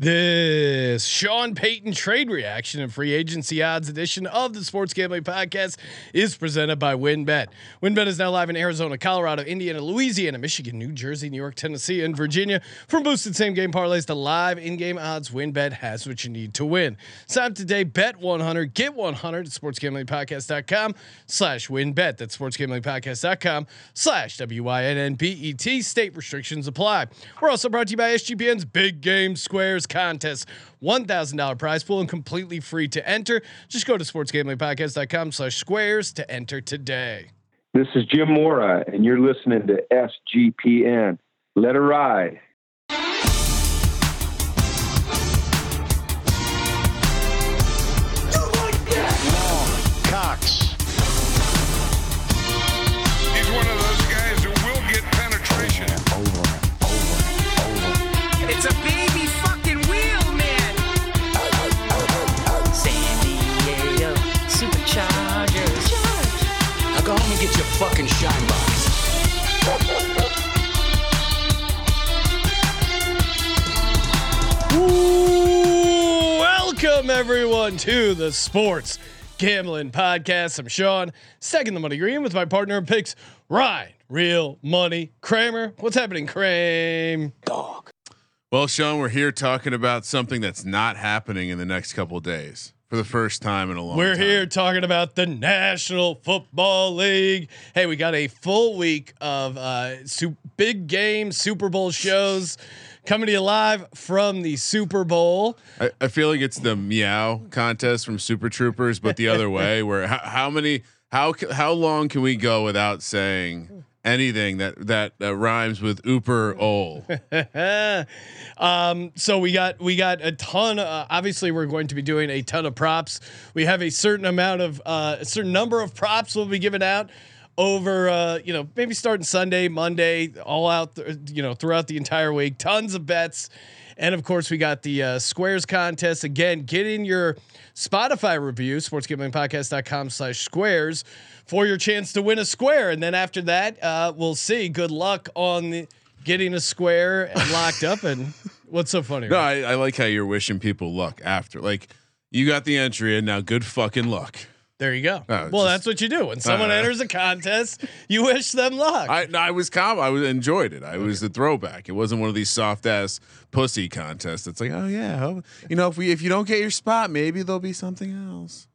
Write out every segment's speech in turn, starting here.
This Sean Payton trade reaction and free agency odds edition of the Sports Gambling Podcast is presented by WynnBet. WynnBet is now live in Arizona, Colorado, Indiana, Louisiana, Michigan, New Jersey, New York, Tennessee, and Virginia. From boosted same game parlays to live in game odds, WynnBet has what you need to win. Sign up today, bet 100, get 100 at sportsgamblingpodcast.com slash WynnBet. That's sportsgamblingpodcast.com slash W-Y-N-N-B-E-T. State restrictions apply. We're also brought to you by SGPN's Big Game Squares contest. $1,000 prize pool and completely free to enter. Just go to sportsgamblingpodcast.com slash squares to enter today. This is Jim Mora, and you're listening to SGPN. Let it ride. Everyone to the Sports Gambling Podcast. I'm Sean, second the money green with my partner in picks, Ryan, real money Kramer. What's happening, Kramer? Well, Sean, we're here talking about something that's not happening in the next couple of days for the first time in a long time. We're time. here talking about the National Football League. Hey, we got a full week of uh, su- big game Super Bowl shows coming to you live from the Super Bowl. I, I feel like it's the meow contest from Super Troopers, but the other way. Where how, how many how how long can we go without saying anything that that uh, rhymes with ooper ol? um, so we got we got a ton. Uh, obviously, we're going to be doing a ton of props. We have a certain amount of uh, a certain number of props we'll be giving out over. Uh, you know, maybe starting Sunday, Monday, all out. Th- you know, throughout the entire week, tons of bets. And of course, we got the uh, squares contest again. Get in your Spotify review, sportsgamblingpodcast.com slash squares for your chance to win a square. And then after that, uh, we'll see. Good luck on the, getting a square and locked up. And what's so funny? No, I, I like how you're wishing people luck after. Like you got the entry and now. Good fucking luck. There you go. No, well, just- that's what you do when someone Uh, enters a contest. You wish them luck. I I was calm. I was enjoyed it. I was a throwback. It wasn't one of these soft ass pussy contests. It's like, oh yeah, oh, you know, if we if you don't get your spot, maybe there'll be something else.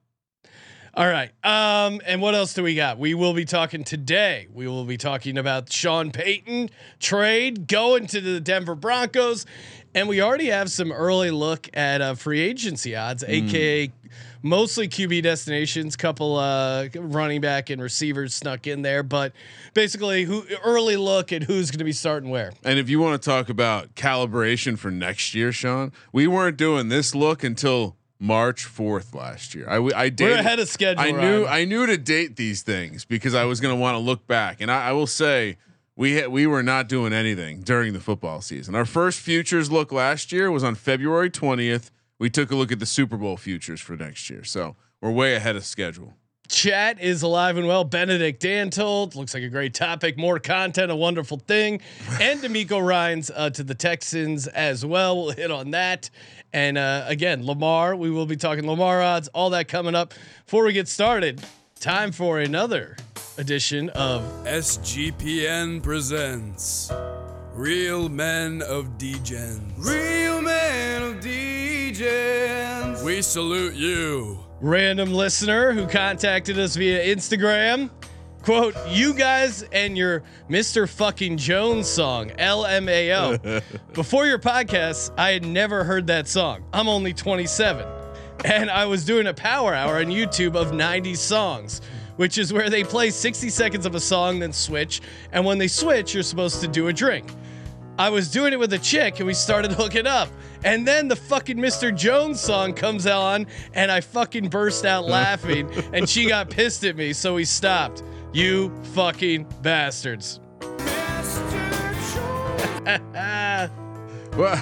All right. Um, and what else do we got? We will be talking today. We will be talking about Sean Payton trade going to the Denver Broncos, and we already have some early look at uh, free agency odds, aka mostly QB destinations. Couple uh, running back and receivers snuck in there, but basically, who early look at who's going to be starting where. And if you want to talk about calibration for next year, Sean, we weren't doing this look until March fourth last year. I I dated, ahead of schedule, I knew Ryan. I knew to date these things because I was going to want to look back, and I, I will say. We ha- we were not doing anything during the football season. Our first futures look last year was on February 20th. We took a look at the Super Bowl futures for next year. So, we're way ahead of schedule. Chat is alive and well. Benedict Dantold looks like a great topic. More content, a wonderful thing. And DeMeco Ryans uh, to the Texans as well. We'll hit on that. And uh, again, Lamar, we will be talking Lamar odds, all that coming up. Before we get started, time for another edition of SGPN presents Real Men of Degens. Real Men of Degens. We salute you. random listener who contacted us via Instagram. Quote, you guys and your Mr. fucking Jones song, LMAO. Before your podcast, I had never heard that song. I'm only 27. And I was doing a power hour on YouTube of 90 songs, which is where they play 60 seconds of a song, then switch. And when they switch, you're supposed to do a drink. I was doing it with a chick and we started hooking up. And then the fucking Mr. Jones song comes on and I fucking burst out laughing and she got pissed at me, so we stopped. You fucking bastards. Well,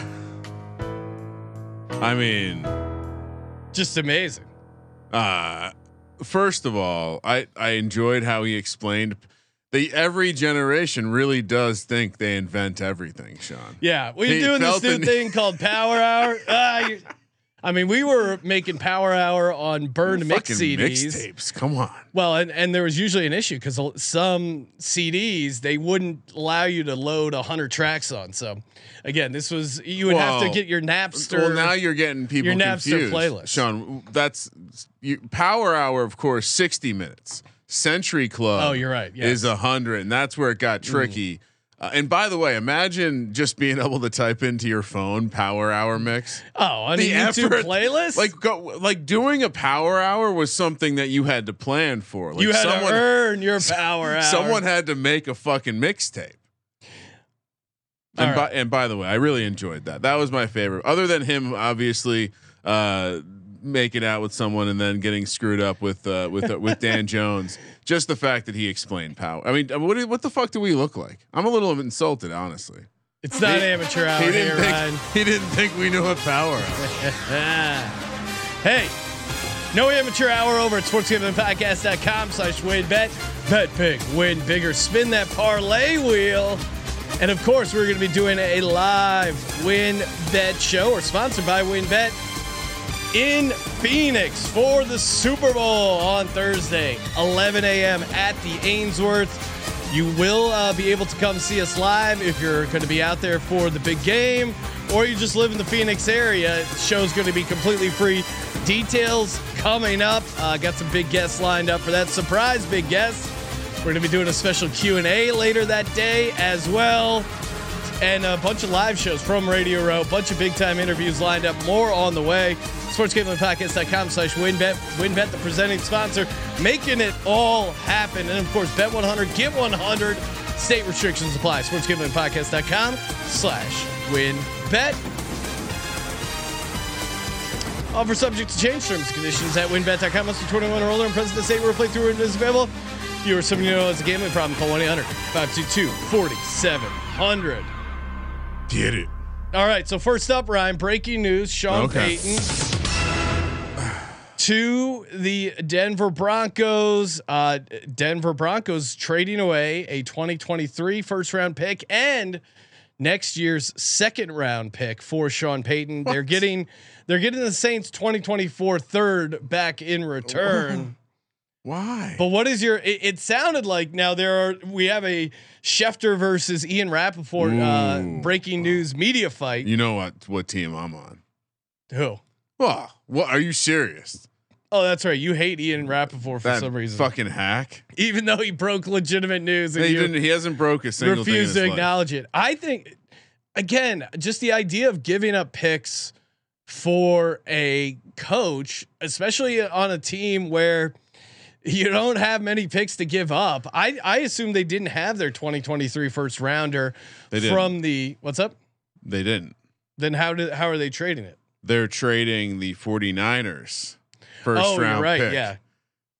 I mean, Just amazing. uh, first of all, I I enjoyed how he explained They every generation really does think they invent everything, Sean. Yeah, we're He doing this new the thing called Power Hour. Ah, you- I mean, we were making Power Hour on burned mix CDs. mixtapes. Come on. Well, and, and there was usually an issue because some CDs they wouldn't allow you to load hundred tracks on. So again, this was you would have to get your Napster. Well, now you're getting people your Napster confused. playlist. Sean, that's you, Power Hour, of course, sixty minutes. Century Club. Oh, you're right, yes. Is a hundred, and that's where it got tricky. Uh, and by the way, imagine just being able to type into your phone "Power Hour mix." oh, on a YouTube playlist. like go, like doing a Power Hour was something that you had to plan for. Like you had someone, to earn your Power Hour. someone had to make a fucking mixtape. And by, and by the way, I really enjoyed that. That was my favorite. Other than him, obviously, uh, making out with someone and then getting screwed up with uh, with uh, with Dan Jones. Just the fact that he explained power. I mean, what do- what the fuck do we look like? I'm a little insulted, honestly. it's not He- amateur hour he didn't think Ryan. he didn't think we knew what power. hey, no amateur hour over at sportsgamblingpodcast.com slash WynnBet. Bet big, win bigger, spin that parlay wheel. And of course, we're going to be doing a live win bet show or sponsored by WynnBet in Phoenix for the Super Bowl on Thursday, 11 a.m. at the Ainsworth. You will uh, be able to come see us live if you're going to be out there for the big game or you just live in the Phoenix area. The show's going to be completely free. Details coming up. Uh, got some big guests lined up for that. Surprise big guests. We're going to be doing a special Q&A later that day as well and a bunch of live shows from Radio Row, a bunch of big time interviews lined up, more on the way. SportsGamblingPodcast.com slash WynnBet. WynnBet, the presenting sponsor, making it all happen. And of course, bet 100, get 100. State restrictions apply. SportsGamblingPodcast.com slash WynnBet. Offer subject to change terms and conditions at wynnbet.com. Must be 21 or older and present the state where playthrough is available. If you or someone you know has a gambling problem, call 1 800 522 4700. Get it. All right, so first up, Ryan, breaking news Sean Okay. Payton to the Denver Broncos. Uh, Denver Broncos trading away a 2023 first round pick and next year's second round pick for Sean Payton. They're getting they're getting the Saints 2024 third back in return. Why? But what is your? It, it sounded like now there are we have a Schefter versus Ian Rapoport uh, breaking news media fight. you know what? What team I'm on? Who? Well, what? Are you serious? Oh, that's right. You hate Ian Rapoport for That some reason, fucking hack. even though he broke legitimate news and he didn't. He hasn't broke a single refuse to life. acknowledge it. I think, again, just the idea of giving up picks for a coach, especially on a team where you don't have many picks to give up. I I assume they didn't have their 2023 first rounder from the what's up. They didn't. Then how did how are they trading it? They're trading the 49ers first oh, round right. pick. Yeah.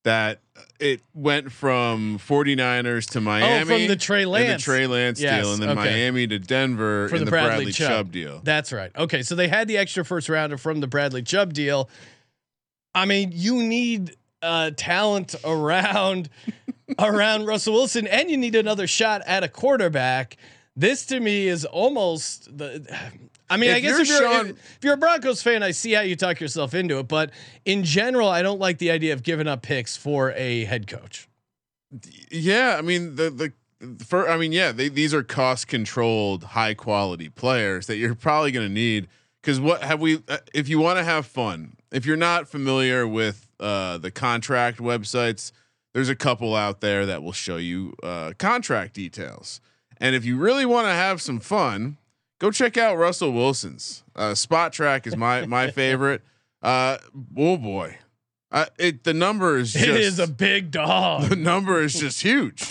That it went from 49ers to Miami. Oh, from the Trey Lance. the Trey Lance Yes, deal, and then okay. Miami to Denver For in the the, Bradley Bradley, Chubb. Chubb. deal. That's right. Okay, so they had the extra first rounder from the Bradley Chubb deal. I mean, you need uh, talent around around Russell Wilson, and you need another shot at a quarterback. This to me is almost the. I mean, If I guess you're if you're Sean- if, if you're a Broncos fan, I see how you talk yourself into it, but in general, I don't like the idea of giving up picks for a head coach. Yeah, I mean the the. For, I mean, yeah, they, these are cost controlled, high quality players that you're probably going to need. Because what have we? Uh, if you want to have fun, if you're not familiar with uh, the contract websites, there's a couple out there that will show you uh, contract details. And if you really want to have some fun, go check out Russell Wilson's. Uh, Spotrac is my my favorite. Uh, oh boy, uh, it the number is just it is a big dog. the number is just huge.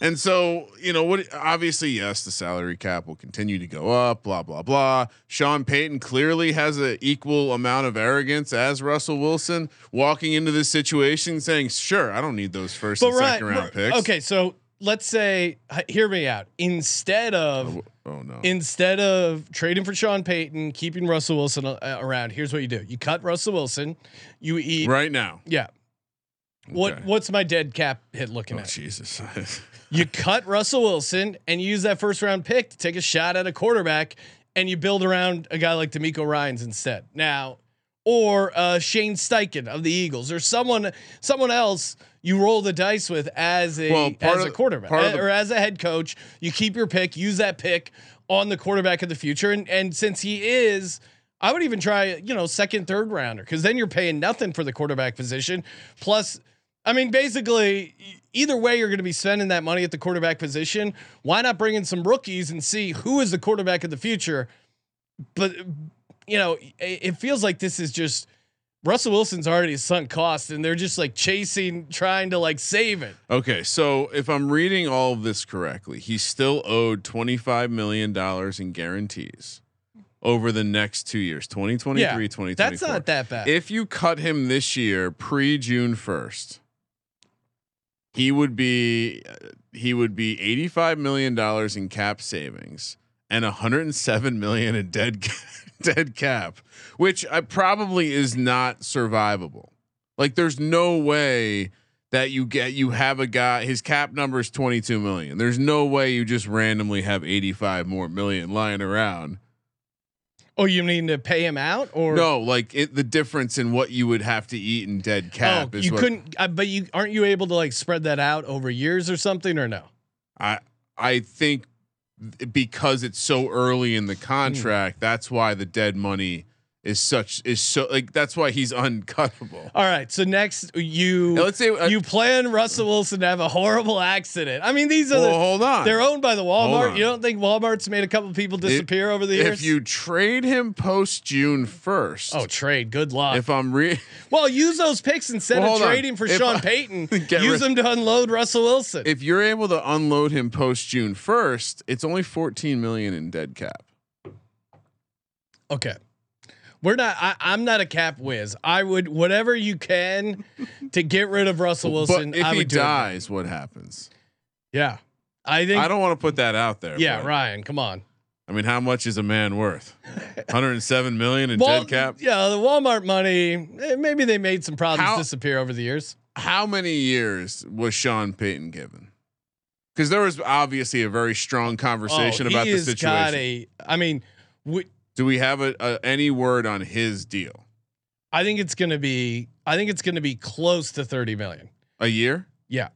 And so, you know, what obviously, yes, the salary cap will continue to go up, blah, blah, blah. Sean Payton clearly has an equal amount of arrogance as Russell Wilson walking into this situation saying, sure, I don't need those first and Ryan- second round picks. Okay, so let's say, hear me out. Instead of Oh, no. instead of trading for Sean Payton, keeping Russell Wilson uh, around, here's what you do: you cut Russell Wilson, you eat, right now. yeah, What what's my dead cap hit looking Oh, at? Jesus. You cut Russell Wilson and you use that first round pick to take a shot at a quarterback, and you build around a guy like DeMeco Ryans instead. Now, or uh, Shane Steichen of the Eagles, or someone someone else you roll the dice with as a Well, as a quarterback part the- or as a head coach. You keep your pick, use that pick on the quarterback of the future, and and since he is. I would even try, you know, second, third rounder, because then you're paying nothing for the quarterback position. Plus, I mean, basically, either way, you're going to be spending that money at the quarterback position. Why not bring in some rookies and see who is the quarterback of the future? But you know, it, feels like this is just Russell Wilson's already sunk cost, and they're just like chasing, trying to like save it. Okay, so if I'm reading all of this correctly, he's still owed 25 million dollars in guarantees over the next 2 years, 2023, Yeah, 2024. That's not that bad. If you cut him this year pre June 1st, he would be uh, he would be 85 million dollars in cap savings and 107 million in dead dead cap, which I probably is not survivable. Like there's no way that you get you have a guy his cap number is 22 million. There's no way you just randomly have 85 more million lying around. Oh, you mean to pay him out, or No, like it, the difference in what you would have to eat in dead cap Oh, is you what couldn't. Uh, but you aren't you able to like spread that out over years or something, or no? I I think because it's so early in the contract, that's why the dead money is such is so like that's why he's uncuttable. All right. So next, you Now, let's say uh, you plan Russell Wilson to have a horrible accident. I mean, these are well, the, hold on. they're owned by the Walmart. You don't think Walmart's made a couple people disappear over the years? If you trade him post June first, oh trade, good luck. if I'm re well, use those picks instead Well, of hold on. trading for If Sean I- Payton. Use them to unload Russell Wilson. if you're able to unload him post June first, it's only 14 million in dead cap. okay. We're not. I, I'm not a cap whiz. I would whatever you can to get rid of Russell Wilson. but if I he would do it. dies, what happens? yeah, I think. I don't want to put that out there. yeah, Ryan, come on. I mean, how much is a man worth? 107 million in Wal- dead cap. Yeah, the Walmart money. eh, Maybe they made some problems How- disappear over the years. how many years was Sean Payton given? Because there was obviously a very strong conversation Oh, about he the situation. Got a, I mean, we, Do we have a, a any word on his deal? I think it's going to be. I think it's going to be close to thirty million. A year? Yeah,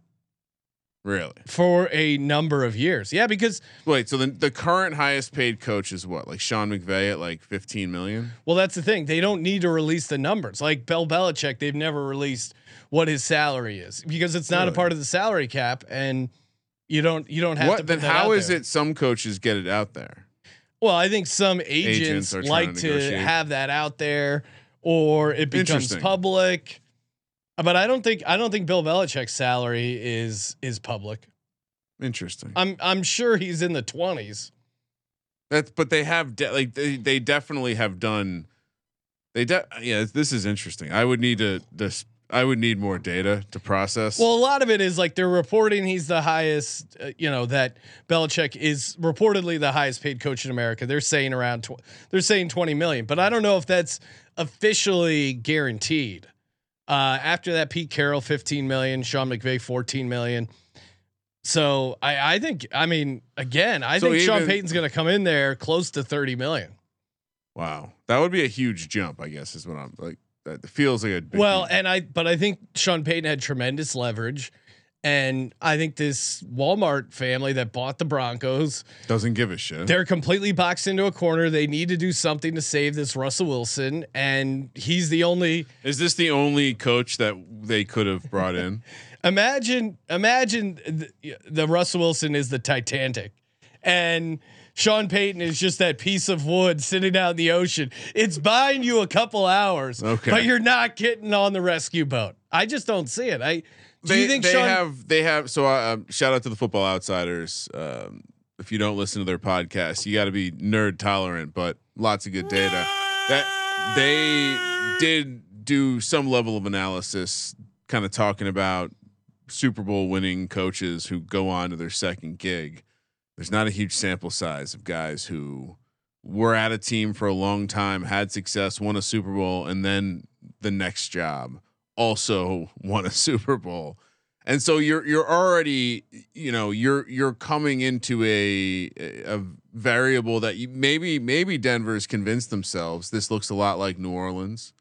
Really? for a number of years. Yeah, because Wait, so the the current highest paid coach is what? Like Sean McVay at like 15 million? well, that's the thing. They don't need to release the numbers. Like Bill Belichick, they've never released what his salary is because it's not Really? a part of the salary cap, and you don't you don't have to. What Put then how is it some coaches get it out there? Well, I think some agents, Agents like to to, have that out there, or it becomes public. But I don't think I don't think Bill Belichick's salary is is public. Interesting. I'm I'm sure he's in the twenties. That's but they have de- like they, they definitely have done they de- yeah, this is interesting. I would need to this I would need more data to process. Well, a lot of it is like they're reporting he's the highest. Uh, you know that Belichick is reportedly the highest paid coach in America. They're saying around tw- they're saying twenty million, but I don't know if that's officially guaranteed. Uh, after that, Pete Carroll fifteen million, Sean McVay fourteen million. So I, I think I mean again I So think Sean Payton's going to come in there close to thirty million. wow. That would be a huge jump, I guess is what I'm like Uh, that feels like a big Well, and I but I think Sean Payton had tremendous leverage. And I think this Walmart family that bought the Broncos, doesn't give a shit. they're completely boxed into a corner. They need to do something to save this Russell Wilson, and he's the only. Is this the only coach that they could have brought in? Imagine, imagine the, the Russell Wilson is the Titanic, and Sean Payton is just that piece of wood sitting out in the ocean. It's buying you a couple hours, Okay. but you're not getting on the rescue boat. I just don't see it. I do they, you think they Sean have they have so uh, um, shout out to the football outsiders um, if you don't listen to their podcast you got to be nerd tolerant but lots of good data that they did do some level of analysis kind of talking about super bowl winning coaches who go on to their second gig there's not a huge sample size of guys who were at a team for a long time had success won a super bowl and then the next job also won a Super Bowl. And so you're you're already you know you're you're coming into a a variable that you maybe maybe Denver's convinced themselves this looks a lot like New Orleans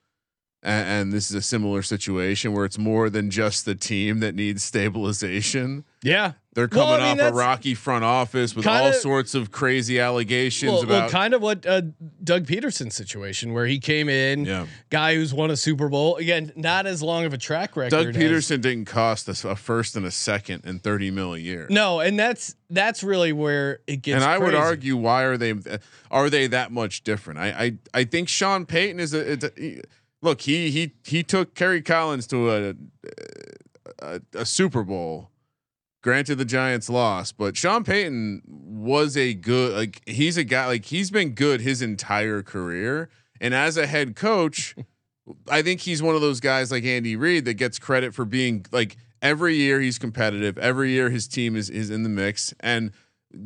and, and this is a similar situation where it's more than just the team that needs stabilization. Yeah. They're Well, coming I mean, off a rocky front office with kinda- all sorts of crazy allegations Well, well, kind of what uh, Doug Pederson situation where he came in, Yeah. guy who's won a Super Bowl again, not as long of a track record. Doug as- Pederson didn't cost us a first and a second and thirty mil a year. no, and that's that's really where it gets. and I would crazy. argue, why are they are they that much different? I I, I think Sean Payton is a, it's a look. He he he took Kerry Collins to a, a a Super Bowl. Granted, the Giants lost, but Sean Payton was a good like he's a guy like he's been good his entire career, and as a head coach. I think he's one of those guys like Andy Reid that gets credit for being like every year he's competitive. Every year his team is is in the mix and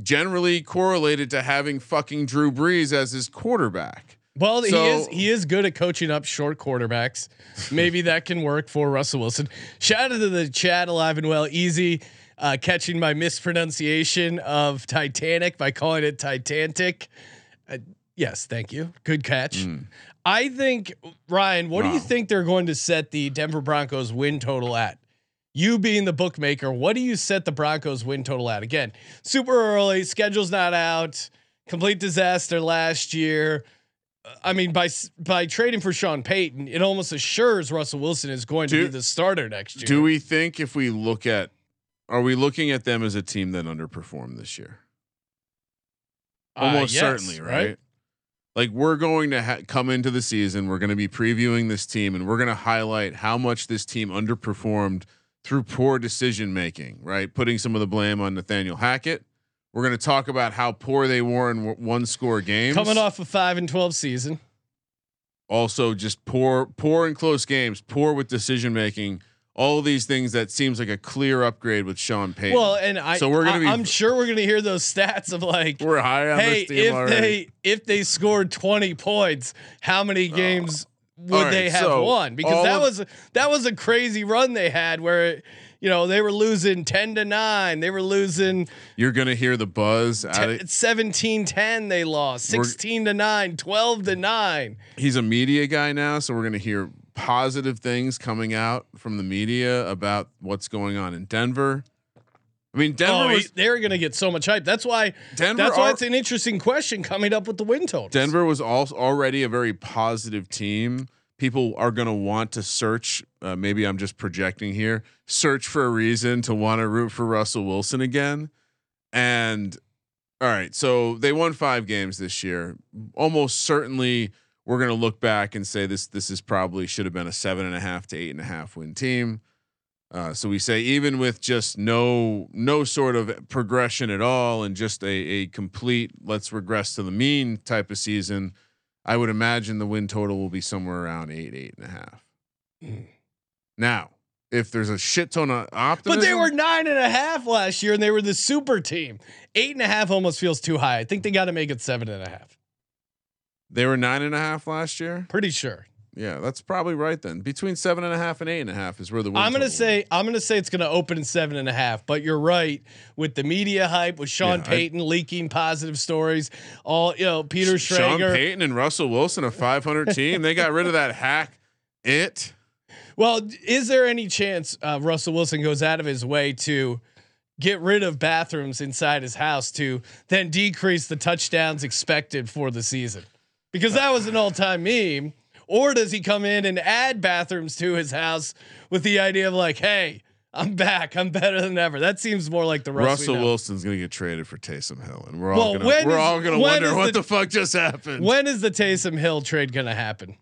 generally correlated to having fucking Drew Brees as his quarterback. Well, So- he is he is good at coaching up short quarterbacks. Maybe that can work for Russell Wilson. Shout out to the chat alive and well, easy. Uh, catching my mispronunciation of Titanic by calling it Titanic. Uh, yes, thank you. Good catch. I think Ryan, what do you think they're going to set the Denver Broncos win total at? You being the bookmaker, what do you set the Broncos win total at? Again, super early, schedule's not out, complete disaster last year. I mean, by by trading for Sean Payton, it almost assures Russell Wilson is going to be the starter next year. Do we think if we look at are we looking at them as a team that underperformed this year? Uh, Almost yes, certainly, right? Like we're going to ha- come into the season, we're going to be previewing this team, and we're going to highlight how much this team underperformed through poor decision making. Right, putting some of the blame on Nathaniel Hackett. We're going to talk about how poor they were in w- one score games. Coming off a five and twelve season, also just poor, poor in close games, poor with decision making. All of these things that seems like a clear upgrade with Sean Payton. well, and I, So we're gonna be- I'm sure we're gonna hear those stats of like, we're high on hey, this if already. they if they scored 20 points, how many oh. games would right, they have so won? Because that was that was a crazy run they had where. You know, they were losing 10 to 9. They were losing You're gonna hear the buzz. Out of, 17 10 they lost. 16 to 9, 12 to 9. he's a media guy now, so we're gonna hear positive things coming out from the media about what's going on in Denver. I mean, Denver oh, was they're going to get so much hype. That's why Denver That's why are- it's an interesting question coming up with the win totals. Denver was also already a very positive team. People are going to want to search. Uh, maybe I'm just projecting here. Search for a reason to want to root for Russell Wilson again. And all right, so they won five games this year. Almost certainly, we're going to look back and say this. This is probably should have been a seven and a half to eight and a half win team. Uh, so we say even with just no no sort of progression at all and just a, a complete let's regress to the mean type of season, I would imagine the win total will be somewhere around eight eight and a half. Hmm. Now, if there's a shit ton of optimism, but they were nine and a half last year and they were the super team. Eight and a half almost feels too high. I think they got to make it seven and a half. they were nine and a half last year. Pretty sure. Yeah, that's probably right then. Between seven and a half and eight and a half is where the I'm gonna say I'm gonna say it's gonna open in seven and a half. But you're right with the media hype with Sean Yeah, I- Payton leaking positive stories. All you know, Peter Sean Schrager. Payton and Russell Wilson, a 500 team. They got rid of that hack. It. Well, is there any chance uh, Russell Wilson goes out of his way to get rid of bathrooms inside his house to then decrease the touchdowns expected for the season? Because that was an all-time meme. Or does he come in and add bathrooms to his house with the idea of like, hey, I'm back, I'm better than ever? That seems more like the Russell. Wilson's gonna get traded for Taysom Hill, and we're Well, all gonna we're is- all gonna wonder what the- the, fuck just happened. When is the Taysom Hill trade going to happen?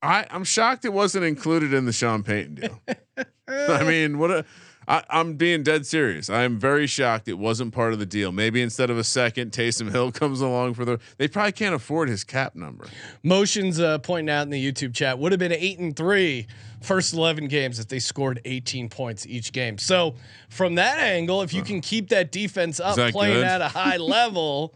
I I'm shocked it wasn't included in the Sean Payton deal. I mean, what a. I, I'm being dead serious. I am very shocked it wasn't part of the deal. Maybe instead of a second, Taysom Hill comes along for the. They probably can't afford his cap number. Motions uh, pointing out in the YouTube chat would have been eight and three first 11 games if they scored 18 points each game. So from that angle, if you can keep that defense up that playing good? at a high level.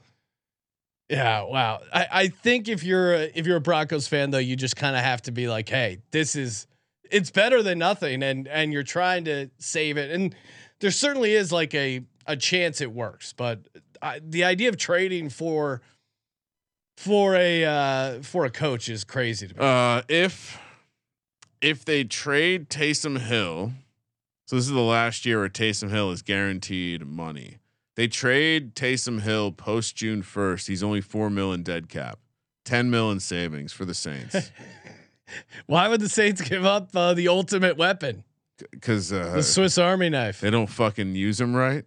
Yeah, wow. I, I think if you're a, if you're a Broncos fan though, you just kind of have to be like, hey, this is it's better than nothing, and and you're trying to save it. And there certainly is like a a chance it works, but I, the idea of trading for for a uh, for a coach is crazy to me. Uh, if if they trade Taysom Hill, so this is the last year where Taysom Hill is guaranteed money. They trade Taysom Hill post June first. He's only four million dead cap, ten million savings for the Saints Why would the Saints give up uh, the ultimate weapon, because uh, the Swiss Army knife? they don't fucking use him right.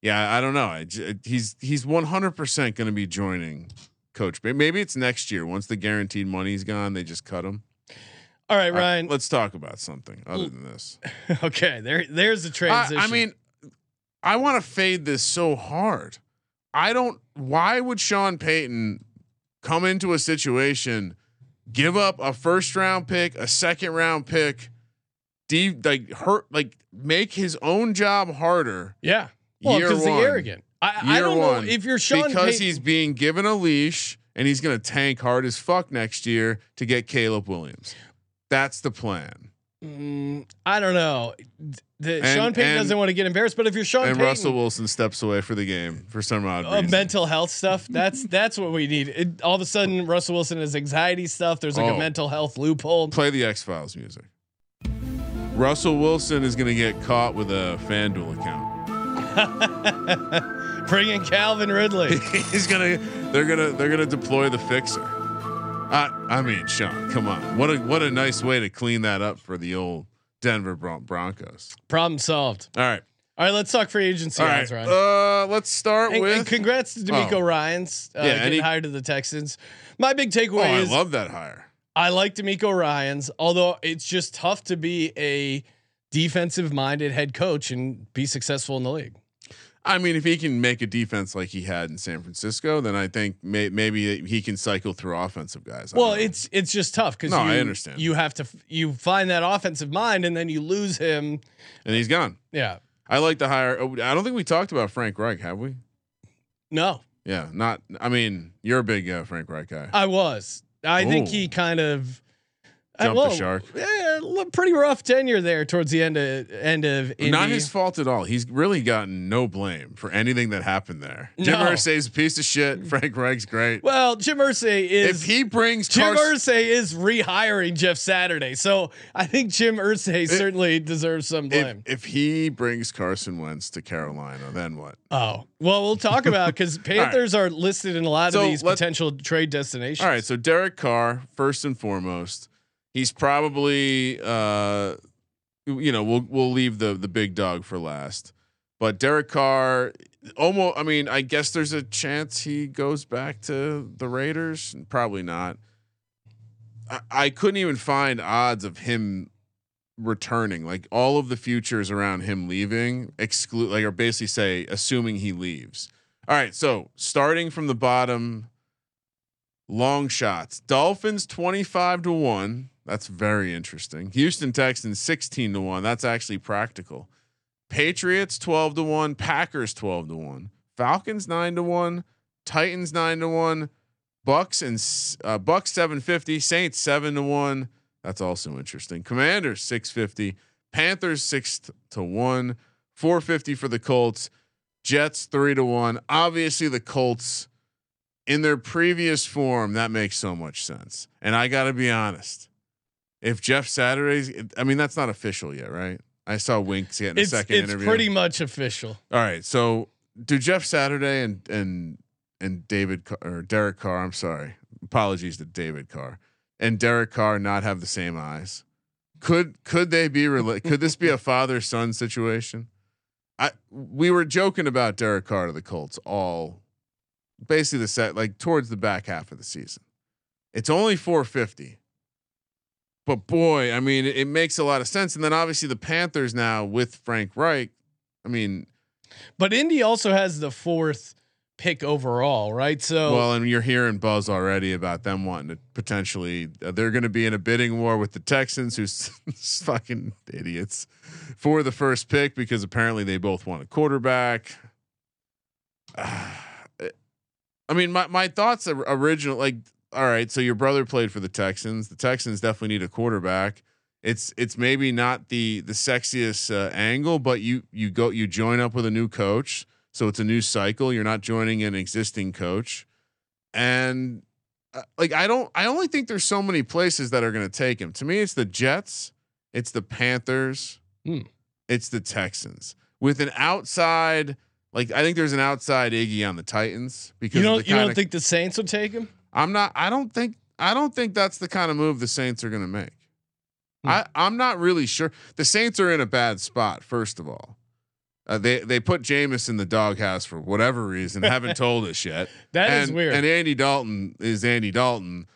Yeah, I don't know. I j- he's he's one hundred percent going to be joining Coach. May- Maybe it's next year once the guaranteed money's gone. They just cut him. All right, Ryan. let's talk about something other than this. okay, there there's the I, transition. I mean, I want to fade this so hard. I don't. Why would Sean Payton come into a situation, give up a first round pick, a second round pick, de- like hurt, like make his own job harder yeah. Well, because the arrogant. I, I don't one, know if you're Sean because Payton, he's being given a leash and he's going to tank hard as fuck next year to get Caleb Williams. That's the plan. Mm, I don't know. The, And- Sean Payton and- doesn't want to get embarrassed, but if you're Sean and Payton, Russell Wilson steps away for the game for some odd uh, reason. mental health stuff, that's that's what we need. It, all of a sudden, Russell Wilson has anxiety stuff. There's like Oh. a mental health loophole. play the X Files music. Russell Wilson is going to get caught with a FanDuel account. Bring in Calvin Ridley. He's gonna. They're gonna. They're gonna deploy the fixer. I. I mean, Sean, come on. What a what a nice way to clean that up for the old Denver Bron- Broncos. Problem solved. All right. All right, let's talk free agency All odds. Ryan. Uh, let's start and, with. and congrats to DeMeco Oh. Ryan's uh, Yeah, getting any- hired to the Texans. My big oh, takeaway I love that hire. I like DeMeco Ryans, although it's just tough to be a defensive minded head coach and be successful in the league. I mean, if he can make a defense like he had in San Francisco, then I think may, maybe he can cycle through offensive guys. I Well, it's it's just tough because No, you, I understand. You have to you find that offensive mind and then you lose him. and he's gone. Yeah, I like the hire. oh, I don't think we talked about Frank Reich, have we? no, Yeah, not. I mean, you're a big uh, Frank Reich guy. I was. I think he kind of uh, Jumped the shark. Yeah, pretty rough tenure there towards the end of end of Indy. Not his fault at all. He's really gotten no blame for anything that happened there. Jim No. Irsay's a piece of shit. Frank Reich's great. Well, Jim Irsay is if he brings Jim Carson, Irsay is rehiring Jeff Saturday, so I think Jim Irsay certainly deserves some if, blame. if he brings Carson Wentz to Carolina, then what? oh, well, we'll talk about because Panthers are listed in a lot So of these potential trade destinations. All right, so Derek Carr, first and foremost, he's probably uh you know, we'll we'll leave the the big dog for last. But Derek Carr almost I mean, I guess there's a chance he goes back to the Raiders, probably not. I, I couldn't even find odds of him returning. Like all of the futures around him leaving exclude like or basically say assuming he leaves. All right, so starting from the bottom long shots. Dolphins 25 to 1. That's very interesting. Houston Texans 16 to 1. That's actually practical. Patriots 12 to 1, Packers 12 to 1. Falcons 9 to 1, Titans 9 to 1, Bucks and uh, Bucks 750, Saints 7 to 1. That's also interesting. Commanders 650, Panthers 6 to 1, 450 for the Colts, Jets 3 to 1. Obviously the Colts in their previous form, that makes so much sense. And I got to be honest. If Jeff Saturday's, I mean, that's not official yet, right? I saw Winks getting a It's second it's interview. It's pretty much official. All right. So do Jeff Saturday and, and, and David or Derek Carr, I'm sorry. Apologies to David Carr and Derek Carr not have the same eyes. Could, could they be, rela- could this be a father son situation? I, we were joking about Derek Carr to the Colts all basically the set like towards the back half of the season. It's only 450. But boy, I mean, it, it makes a lot of sense. And then obviously the Panthers now with Frank Reich. I mean, But Indy also has the fourth pick overall, right? So well, and you're hearing buzz already about them wanting to potentially. Uh, they're going to be in a bidding war with the Texans, who's fucking idiots, for the first pick because apparently they both want a quarterback. I mean, my my thoughts are original. Like, all right, so your brother played for the Texans. The Texans definitely need a quarterback. It's it's maybe not the the sexiest uh, angle, but you you go you join up with a new coach, so it's a new cycle. You're not joining an existing coach, and uh, like I don't I only think there's so many places that are going to take him. To me, it's the Jets, it's the Panthers, Hmm. it's the Texans with an outside. Like I think there's an outside Iggy on the Titans because You don't you don't think the Saints will take him? I'm not. I don't think. I don't think that's the kind of move the Saints are going to make. Hmm. I I'm not really sure. The Saints are in a bad spot. First of all, uh, they they put Jameis in the doghouse for whatever reason. haven't told us yet. That is and, weird. And Andy Dalton is Andy Dalton.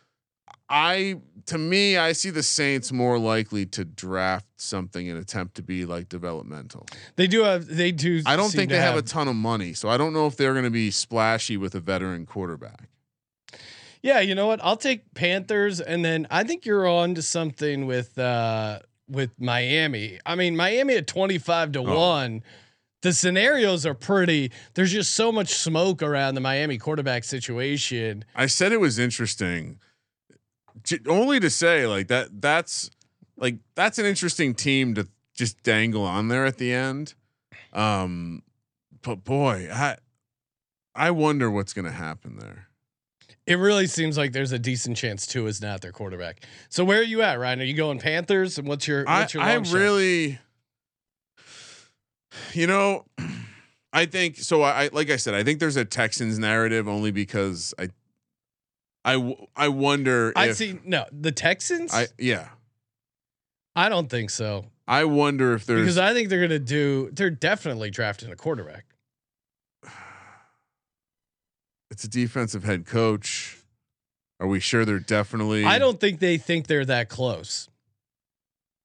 I to me, I see the Saints more likely to draft something and attempt to be like developmental. They do have they do. I don't think they have a ton of money, so I don't know if they're going to be splashy with a veteran quarterback. Yeah, you know what? I'll take Panthers, and then I think you're on to something with uh with Miami. I mean, Miami at twenty five to Oh. one. The scenarios are pretty. There's just so much smoke around the Miami quarterback situation. I said it was interesting, only to say like that. That's like that's an interesting team to just dangle on there at the end. Um, but boy, I I wonder what's going to happen there. It really seems like there's a decent chance Tua is not their quarterback. So where are you at, Ryan? Are you going Panthers? And what's your I what's your I shot? really, you know, I think so. I like I said, I think there's a Texans narrative only because I wonder I wonder if see no the Texans. I yeah. I, don't think so I wonder if there's because I think they're gonna do. They're definitely drafting a quarterback. It's a defensive head coach. Are we sure they're definitely? I don't think they think they're that close.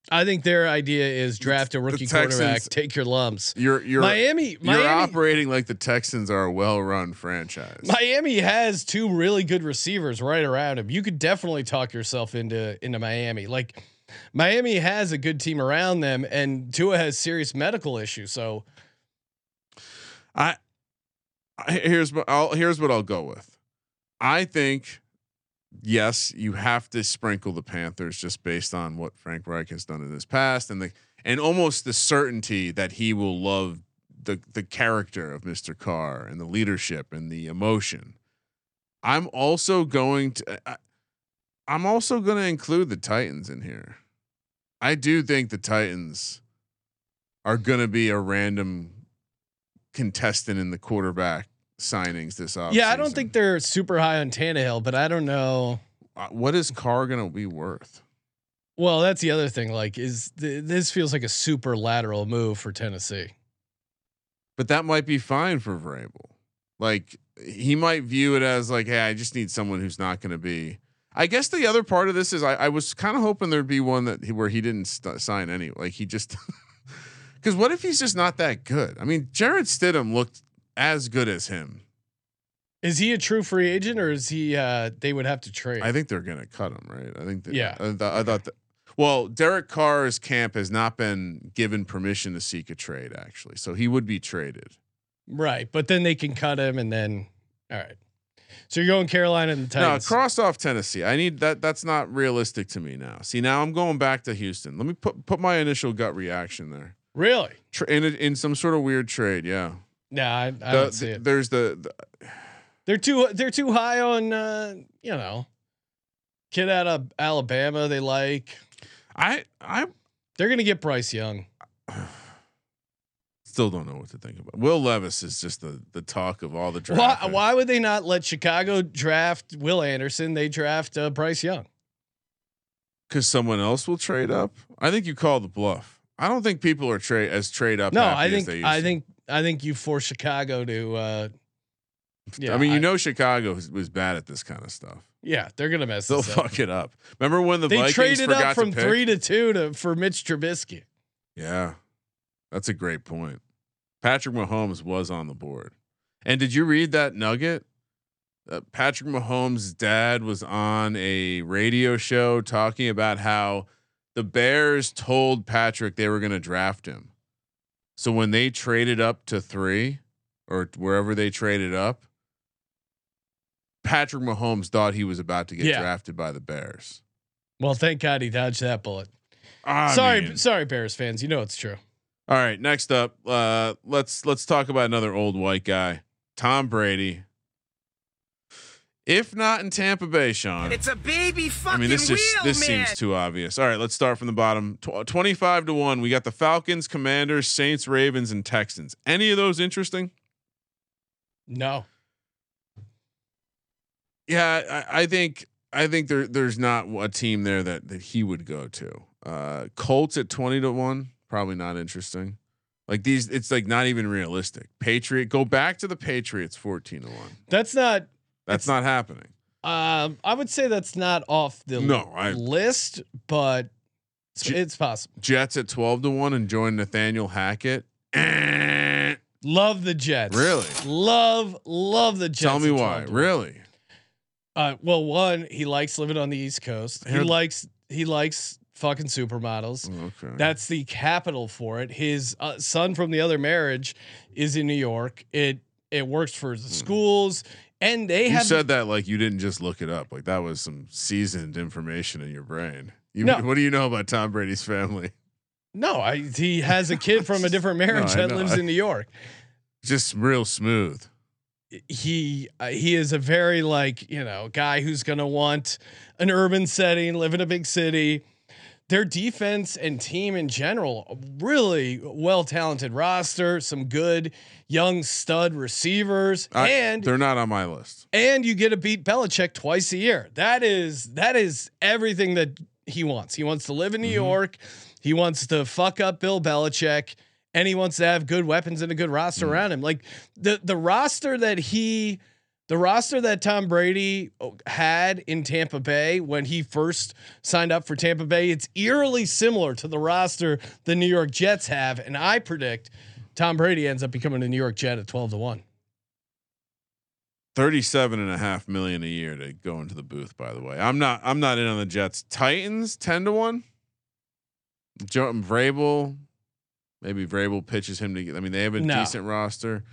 I think their idea is draft a rookie Texans- quarterback, take your lumps. You're you're Miami, you're operating like the Texans are a well-run franchise. Miami has two really good receivers right around him. You could definitely talk yourself into into Miami. Like Miami has a good team around them, and Tua has serious medical issues. So I here's what I'll here's what I'll go with. I think yes, you have to sprinkle the Panthers just based on what Frank Reich has done in his past and the and almost the certainty that he will love the the character of Mr. Carr and the leadership and the emotion. I'm also going to I, I'm also going to include the Titans in here. I do think the Titans are going to be a random contestant in the quarterback signings this offseason. yeah, I don't think they're super high on Tannehill, but I don't know. Uh, what is Carr going to be worth? Well, that's the other thing. Like, is th- this feels like a super lateral move for Tennessee? But that might be fine for Vrabel. Like he might view it as like, hey, I just need someone who's not going to be. I guess the other part of this is I, I was kind of hoping there'd be one that he, where he didn't st- sign any. Like he just because what if he's just not that good? I mean, Jarrett Stidham looked as good as him. Is he a true free agent, or is he? uh They would have to trade. I think they're going to cut him, right? I think. That, Yeah. I, th- I thought that. Well, Derek Carr's camp has not been given permission to seek a trade, actually, so he would be traded. right, but then they can cut him, and then all right. So you're going Carolina and the No, Titans. cross off Tennessee. I need that. That's not realistic to me now. See, now I'm going back to Houston. Let me put put my initial gut reaction there. really? Tra- in a, in some sort of weird trade, yeah. No, I, I The- don't see the- it. There's the, the They're too. They're too high on. uh You know, kid out of Alabama. They like. I I They're gonna get Bryce Young. still don't know what to think about. Will Levis is just the the talk of all the Why, draft. why would they not let Chicago draft Will Anderson? They draft uh, Bryce Young. Because someone else will trade up. I think you call the bluff. I don't think people are trade as trade up. No, I as think I think I think you force Chicago to. uh Yeah, I mean, you know, Chicago was, bad at this kind of stuff. Yeah, they're gonna mess up. They'll this up. fuck it up. Remember when the They Vikings traded up from three to two to for Mitch Trubisky. Yeah, that's a great point. Patrick Mahomes was on the board. And did you read that nugget? Uh, Patrick Mahomes' dad was on a radio show talking about how the Bears told Patrick they were going to draft him. So when they traded up to three or wherever they traded up, Patrick Mahomes thought he was about to get Yeah. drafted by the Bears. Well, thank God he dodged that bullet. I sorry, mean- sorry, Bears fans. You know it's true. All right, next up, uh, let's let's talk about another old white guy, Tom Brady. If not in Tampa Bay, Sean. It's a baby fucking. I mean, this wheel, this man. seems too obvious. All right, let's start from the bottom. Tw- Twenty-five to one. We got the Falcons, Commanders, Saints, Ravens, and Texans. Any of those interesting? No. Yeah, I, I think I think there there's not a team there that that he would go to. Uh, Colts at twenty to one, probably not interesting. Like these, it's like not even realistic. Patriot, go back to the Patriots, fourteen to one. That's not. That's not happening. Um, I would say that's not off the No, I- list, but it's, J- it's possible. Jets at twelve to one and join Nathaniel Hackett. Love the Jets. Really? Love, love the Jets. Tell me why. 12 to one. Really? Uh, well, one, he likes living on the East Coast. He Here- likes he likes fucking supermodels. Okay. That's the capital for it. His uh, son from the other marriage is in New York. It it works for the schools, and they you have said that like you didn't just look it up. Like that was some seasoned information in your brain. You, No. What do you know about Tom Brady's family? no. I, he has a kid from a different marriage I that lives in New York. Just real smooth. he uh, he is a very like you know guy who's gonna want an urban setting, live in a big city. Their defense and team in general, really well talented roster, some good young stud receivers, I- and they're not on my list. and you get to beat Belichick twice a year. That is that is everything that he wants. He wants to live in New mm-hmm. York. He wants to fuck up Bill Belichick, and he wants to have good weapons and a good roster mm. around him. Like the the roster that he. The roster that Tom Brady oh, had in Tampa Bay when he first signed up for Tampa Bay, it's eerily similar to the roster the New York Jets have. And I predict Tom Brady ends up becoming a New York Jet at 12 to 1. 37 and a half million a year to go into the booth, by the way. I'm not I'm not in on the Jets. Titans 10 to 1. Joe Vrabel. Maybe Vrabel pitches him to get I mean, they have a No. decent roster.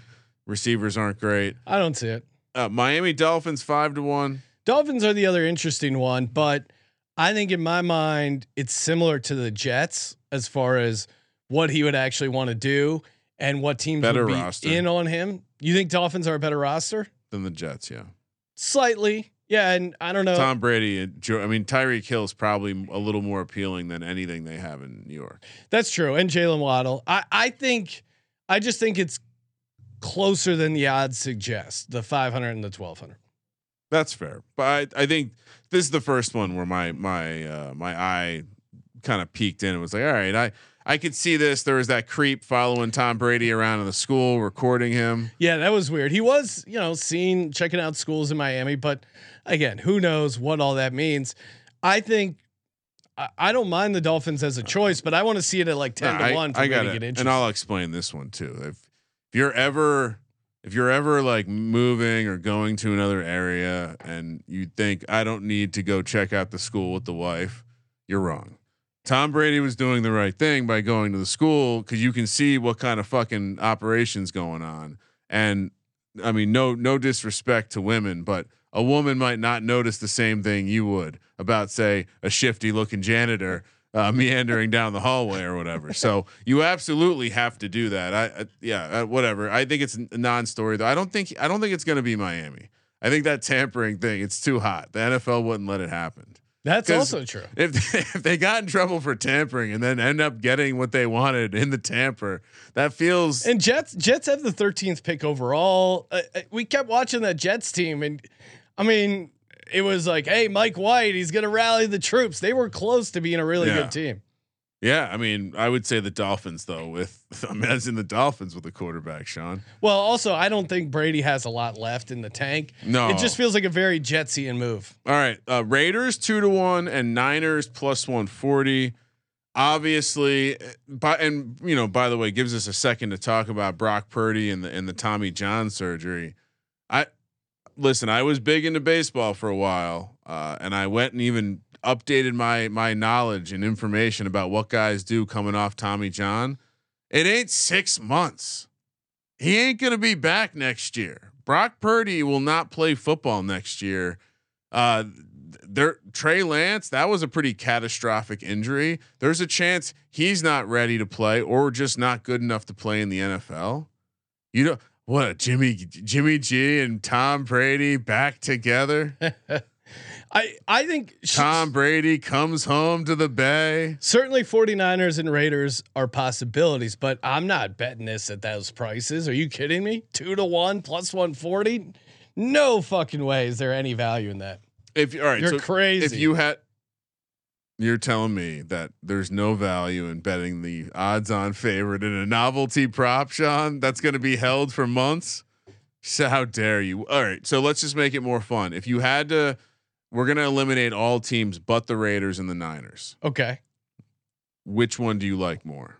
Receivers aren't great. I don't see it. Uh, Miami Dolphins five to one. Dolphins are the other interesting one, but I think in my mind it's similar to the Jets as far as what he would actually want to do and what teams Better would be roster. in on him. You think Dolphins are a better roster? Than the Jets, yeah. Slightly, yeah. And I don't know. Tom Brady, I mean Tyreek Hill is probably a little more appealing than anything they have in New York. That's true. And Jaylen Waddle. I I think I just think it's closer than the odds suggest. The 500 and the 1200. That's fair, but I, I think this is the first one where my my uh, my eye kind of peeked in and was like, all right, I I could see this. There was that creep following Tom Brady around in the school, recording him. Yeah, that was weird. He was, you know, seen checking out schools in Miami, but again, who knows what all that means. I think I, I don't mind the Dolphins as a choice, but I want to see it at like 10 I, to 1 for I me got to it, get interested. and I'll explain this one too. If if you're ever if you're ever like moving or going to another area and you think I don't need to go check out the school with the wife, you're wrong. Tom Brady was doing the right thing by going to the school because you can see what kind of fucking operations going on. And I mean, no, no disrespect to women, but a woman might not notice the same thing you would about, say, a shifty looking janitor uh, meandering down the hallway or whatever. So you absolutely have to do that. I, I yeah, uh, whatever. I think it's a non-story though. I don't think I don't think it's going to be Miami. I think that tampering thing, it's too hot. The NFL wouldn't let it happen. That's also true. If if they got in trouble for tampering and then end up getting what they wanted in the tamper, that feels And Jets Jets have the 13th pick overall. Uh, uh, we kept watching that Jets team and I mean, it was like, "Hey, Mike White, he's going to rally the troops." They were close to being a really Yeah. good team. yeah. I mean, I would say the Dolphins though. With I mean, in the Dolphins with a quarterback, Sean. Well, also, I don't think Brady has a lot left in the tank. No. It just feels like a very Jetsian move. All right, uh, Raiders two to one and Niners plus one forty. Obviously, by and you know, by the way, gives us a second to talk about Brock Purdy and the and the Tommy John surgery. I listen. I was big into baseball for a while, uh, and I went and even updated my my knowledge and information about what guys do coming off Tommy John. It ain't six months. He ain't gonna be back next year. Brock Purdy will not play football next year. Uh, there Trey Lance, that was a pretty catastrophic injury. There's a chance he's not ready to play or just not good enough to play in the NFL. You know what? Jimmy Jimmy G and Tom Brady back together. I I think Tom Brady comes home to the Bay. certainly 49ers and Raiders are possibilities, but I'm not betting this at those prices. Are you kidding me? 2 to 1 plus 140? No fucking way is there any value in that. If all right, You're so crazy. If you had, you're telling me that there's no value in betting the odds-on favorite in a novelty prop, Sean. That's going to be held for months. So how dare you? All right, so let's just make it more fun. If you had to, we're going to eliminate all teams but the Raiders and the Niners. Okay. Which one do you like more?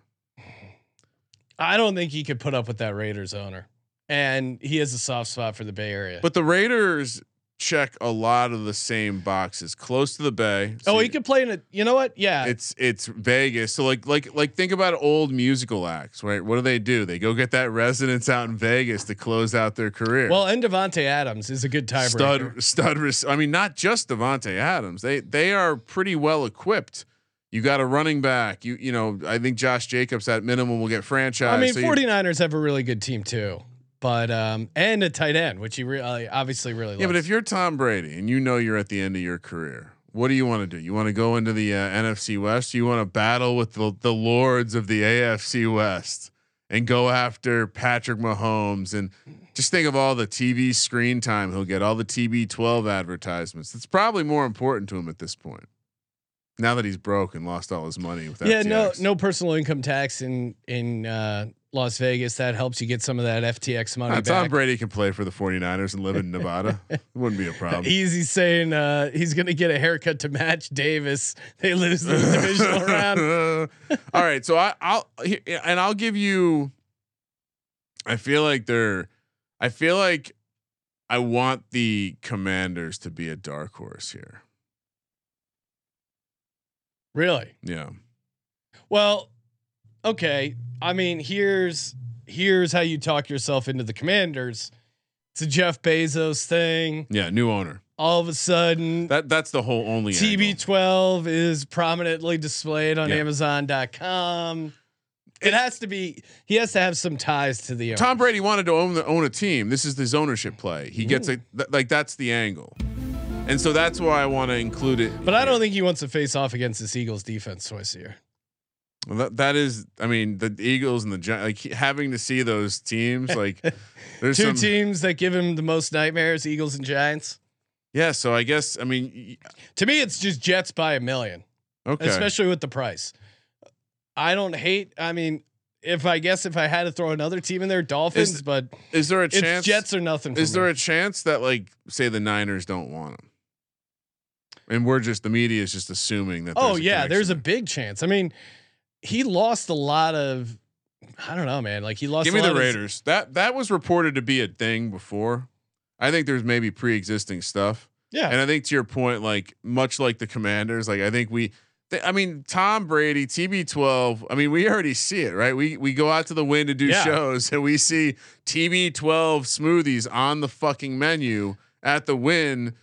I don't think he could put up with that Raiders owner. And he has a soft spot for the Bay Area. But the Raiders check a lot of the same boxes, close to the Bay. oh, So he could play in a you know what? Yeah. it's it's Vegas. So like like like think about old musical acts, right? What do they do? They go get that residence out in Vegas to close out their career. well, and Davante Adams is a good tiebreaker. stud stud. res- I mean, not just Davante Adams. They they are pretty well equipped. You got a running back. You you know I think Josh Jacobs at minimum will get franchised. I mean, so you- 49ers have a really good team too. But um and a tight end, which he re- uh, obviously really loves. yeah, but if you're Tom Brady and you know you're at the end of your career, what do you want to do? You want to go into the uh, NFC West? You want to battle with the the lords of the AFC West and go after Patrick Mahomes and just think of all the TV screen time he'll get, all the TB12 advertisements. It's probably more important to him at this point. Now that he's broke and lost all his money with yeah, no no personal income tax in in uh Las Vegas. That helps you get some of that FTX money Uh, Tom. Brady can play for the 49ers and live in Nevada. it wouldn't be a problem. Easy saying uh, he's going to get a haircut to match Davis. They lose the divisional round. All right, so I, I'll and I'll give you. I feel like they're. I feel like I want the Commanders to be a dark horse here. Really? Yeah, Well, okay. I mean, here's here's how you talk yourself into the Commanders. It's a Jeff Bezos thing. yeah, new owner. All of a sudden, That that's the whole only angle. TB12 is prominently displayed on Yeah. Amazon.com. It has to be. He has to have some ties to the. Tom Brady wanted to own the, own a team. This is his ownership play. He gets a th- like that's the angle, and so that's why I want to include it. But I don't think he wants to face off against this Eagles defense twice a year. Well, that, that is, I mean, the Eagles and the like having to see those teams, like there's Two some, teams that give him the most nightmares: Eagles and Giants. yeah. So I guess, I mean, To me, it's just Jets by a million, okay, especially with the price. I don't hate. I mean, if I guess if I had to throw another team in there, Dolphins, Is- but is there a it's chance? Jets or nothing. is there me. a chance that like say the Niners don't want him, and we're just the media is just assuming that? Oh yeah, there's a big chance. I mean, he lost a lot of. I don't know, man. Like he lost. Give a me the of his- Raiders. That that was reported to be a thing before. I think there's maybe pre-existing stuff. yeah, And I think to your point, like much like the Commanders, like I think we, I mean Tom Brady, TB12. I mean we already see it, right? We we go out to the Wynn to do Yeah. shows, and we see TB12 smoothies on the fucking menu at the Wynn.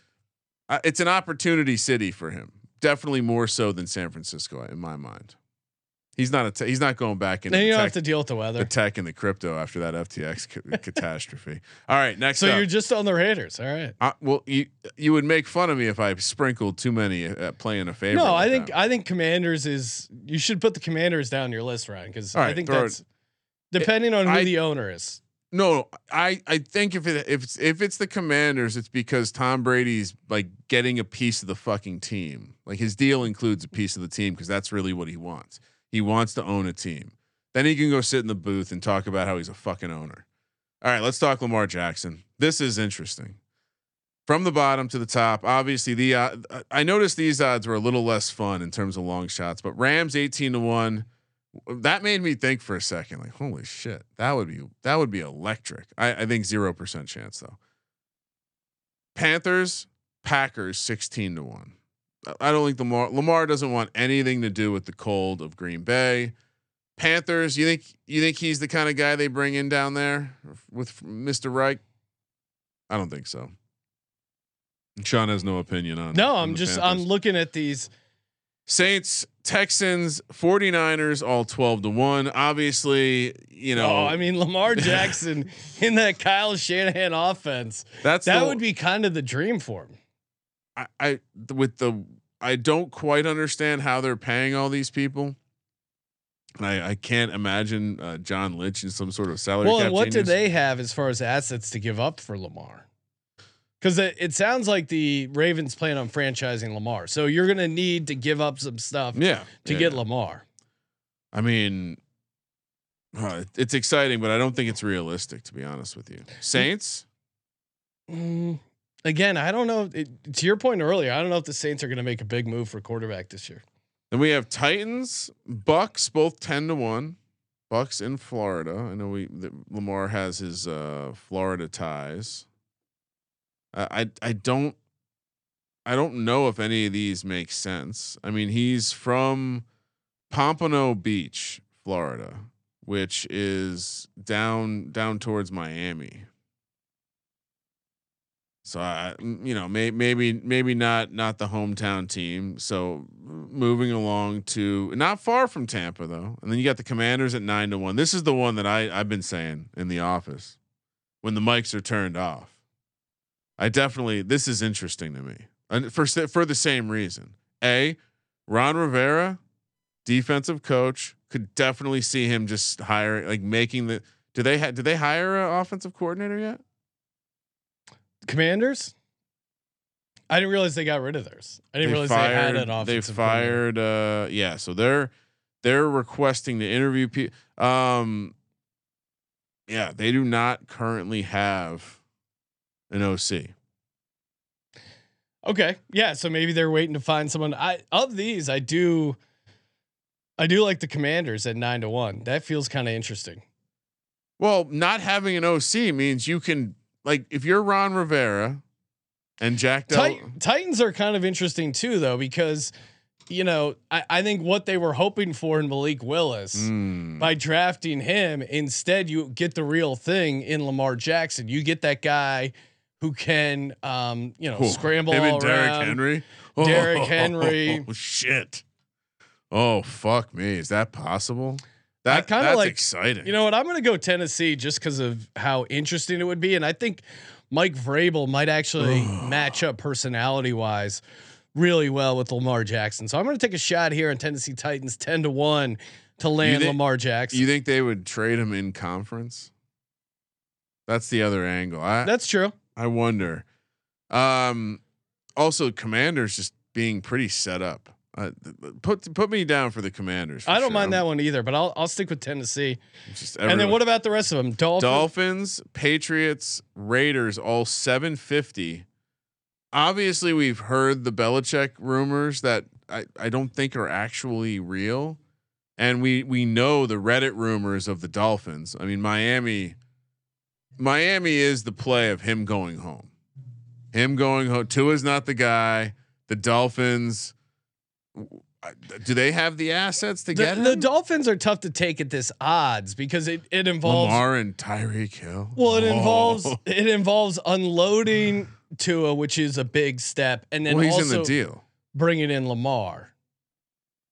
Uh, it's an opportunity city for him, definitely more so than San Francisco in my mind. He's not a t- he's not going back into then you the don't tech, have to deal with the weather. the tech and the crypto after that FTX ca- catastrophe. All right, next So up. you're just on the Raiders, all right? Uh, well, you you would make fun of me if I sprinkled too many at playing a favorite. No, I think that. I think Commanders is. You should put the Commanders down your list, Ryan, because All I think throw it- that's depending on who I- the owner is. no. I I think if it if it's, if it's the Commanders, it's because Tom Brady's like getting a piece of the fucking team. Like his deal includes a piece of the team because that's really what he wants. He wants to own a team. Then he can go sit in the booth and talk about how he's a fucking owner. All right, let's talk Lamar Jackson. This is interesting. From the bottom to the top, obviously the uh, I noticed these odds were a little less fun in terms of long shots, but Rams 18 to 1 that made me think for a second like holy shit that would be that would be electric i, I think 0% chance though panthers packers 16 to 1 I- don't think lamar lamar doesn't want anything to do with the cold of green bay panthers you think you think he's the kind of guy they bring in down there with mr reich i don't think so Sean has no opinion on. No, on I'm just Panthers. I'm looking at these. Saints, Texans, 49ers, all 12 to 1. Obviously, you know, Oh, I mean Lamar Jackson in that Kyle Shanahan offense. that's That the- would be kind of the dream for him. I, I with the I don't quite understand how they're paying all these people. And I, I can't imagine uh, John Lynch in some sort of salary Well, what do they have as far as assets to give up for Lamar? Because it, it sounds like the Ravens plan on franchising Lamar, so you're going to need to give up some stuff Yeah, to yeah. get Lamar. I mean, uh, it's exciting, but I don't think it's realistic to be honest with you. Saints, Mm, again, I don't know. It, to your point earlier, I don't know if the Saints are going to make a big move for quarterback this year. then we have Titans, Bucs, both ten to one. Bucs in Florida. I know we Lamar has his uh, Florida ties. I, I I don't I don't know if any of these make sense. I mean, he's from Pompano Beach, Florida, which is down down towards Miami. So I, you know, may, maybe maybe not not the hometown team. So moving along to not far from Tampa though, and then you got the Commanders at nine to one. This is the one that I I've been saying in the office when the mics are turned off. I definitely this is interesting to me, and for for the same reason. A, Ron Rivera, defensive coach, could definitely see him just hiring, like making the. Do they ha- do they hire an offensive coordinator yet? Commanders. I didn't realize they got rid of theirs. I didn't realize they had an They offensive. coordinator. fired. Uh, yeah, so they're they're requesting to interview people. Um, yeah, they do not currently have an OC. Okay, yeah. So maybe they're waiting to find someone. I of these, I do, I do like the Commanders at nine to one. That feels kind of interesting. Well, not having an OC means you can like if you're Ron Rivera and Jack Del. Tit- Titans are kind of interesting too, though, because you know I, I think what they were hoping for in Malik Willis Mm. by drafting him, instead you get the real thing in Lamar Jackson. You get that guy who can, um, you know, Oh, scramble him and Derrick. Henry. Derrick Oh, Henry. shit. Oh fuck me! Is that possible? I kinda that's like- exciting. You know what? I'm going to go Tennessee just because of how interesting it would be, and I think Mike Vrabel might actually match up personality wise really well with Lamar Jackson. So I'm going to take a shot here on Tennessee Titans ten to one to land think- Lamar Jackson. You think they would trade him in conference? That's the other angle. I That's true. I wonder. Um, also, Commanders just being pretty set up. Uh, put put me down for the Commanders. for I don't sure. mind that one either, but I'll I'll stick with Tennessee. And then what about the rest of them? Dolphins. Dolphins, Patriots, Raiders, all 750. Obviously, we've heard the Belichick rumors that I, I don't think are actually real. And we we know the Reddit rumors of the Dolphins. I mean, Miami Miami is the play of him going home. Him going home. Tua's not the guy. The Dolphins do they have the assets to The, get the? Dolphins are tough to take at this odds because it, it involves Lamar and Tyreek Hill. Well, it Oh. involves it involves unloading Tua, which is a big step, and then well, he's also in the deal. bringing in Lamar.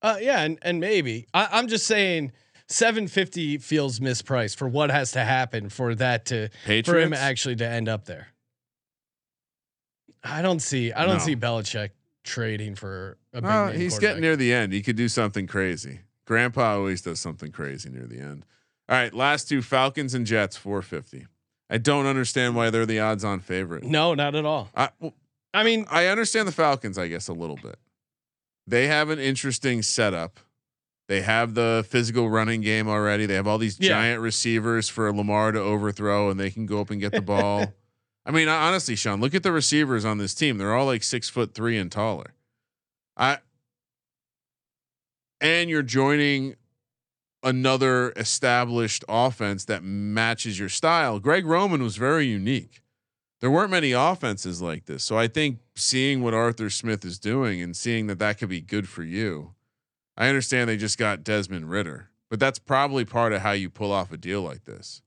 Uh, yeah, and, and maybe I, I'm just saying, 750 feels mispriced for what has to happen for that to for him actually to end up there. I don't see I don't No. see Belichick trading for a big Well, name he's getting near the end. He could do something crazy. Grandpa always does something crazy near the end. All right, last two Falcons and Jets 450. I don't understand why they're the odds on favorite. No, not at all. I well, I mean, I understand the Falcons, I guess, a little bit. They have an interesting setup. They have the physical running game already. They have all these Yeah. giant receivers for Lamar to overthrow, and they can go up and get the ball. I mean, honestly, Sean, look at the receivers on this team. They're all like six foot three and taller. I and you're joining another established offense that matches your style. Greg Roman was very unique. There weren't many offenses like this. So I think seeing what Arthur Smith is doing and seeing that that could be good for you. I understand they just got Desmond Ridder, but that's probably part of how you pull off a deal like this.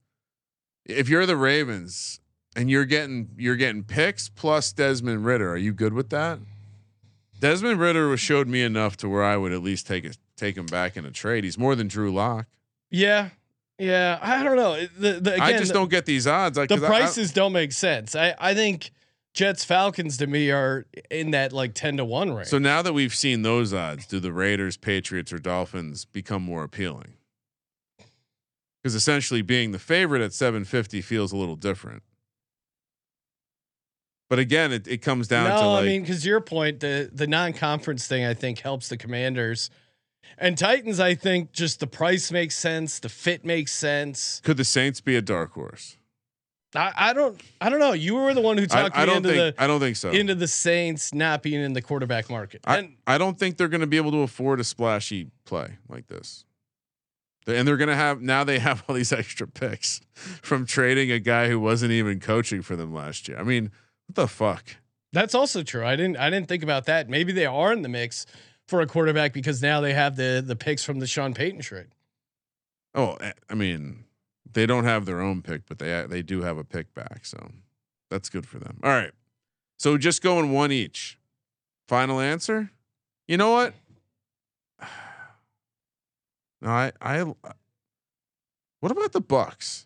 If you're the Ravens, and you're getting you're getting picks plus Desmond Ridder. Are you good with that? Desmond Ridder was showed me enough to where I would at least take a, take him back in a trade. He's more than Drew Lock. Yeah, yeah. I don't know. The, the, again, I just the, don't get these odds. Like the 'cause I- prices don't make sense. I I think Jets Falcons to me are in that like ten to one range. so now that we've seen those odds, do the Raiders, Patriots, or Dolphins become more appealing? Because essentially, being the favorite at 750 feels a little different. But again, it, it comes down no, to like I mean, because your point, the the non conference thing, I think helps the Commanders and Titans. I think just the price makes sense, the fit makes sense. could the Saints be a dark horse? I, I don't I don't know. You were the one who talked I me don't into think the I don't think so. into the Saints not being in the quarterback market. I, and I don't think they're going to be able to afford a splashy play like this. And they're going to have now they have all these extra picks from trading a guy who wasn't even coaching for them last year. I mean, what the fuck? that's also true. I didn't I didn't think about that. Maybe they are in the mix for a quarterback because now they have the the picks from the Sean Payton trade. Oh, eh, I mean, they don't have their own pick, but they they do have a pick back, so that's good for them. All right, so just going one each. Final answer. You know what? No, I I. What about the Bucs?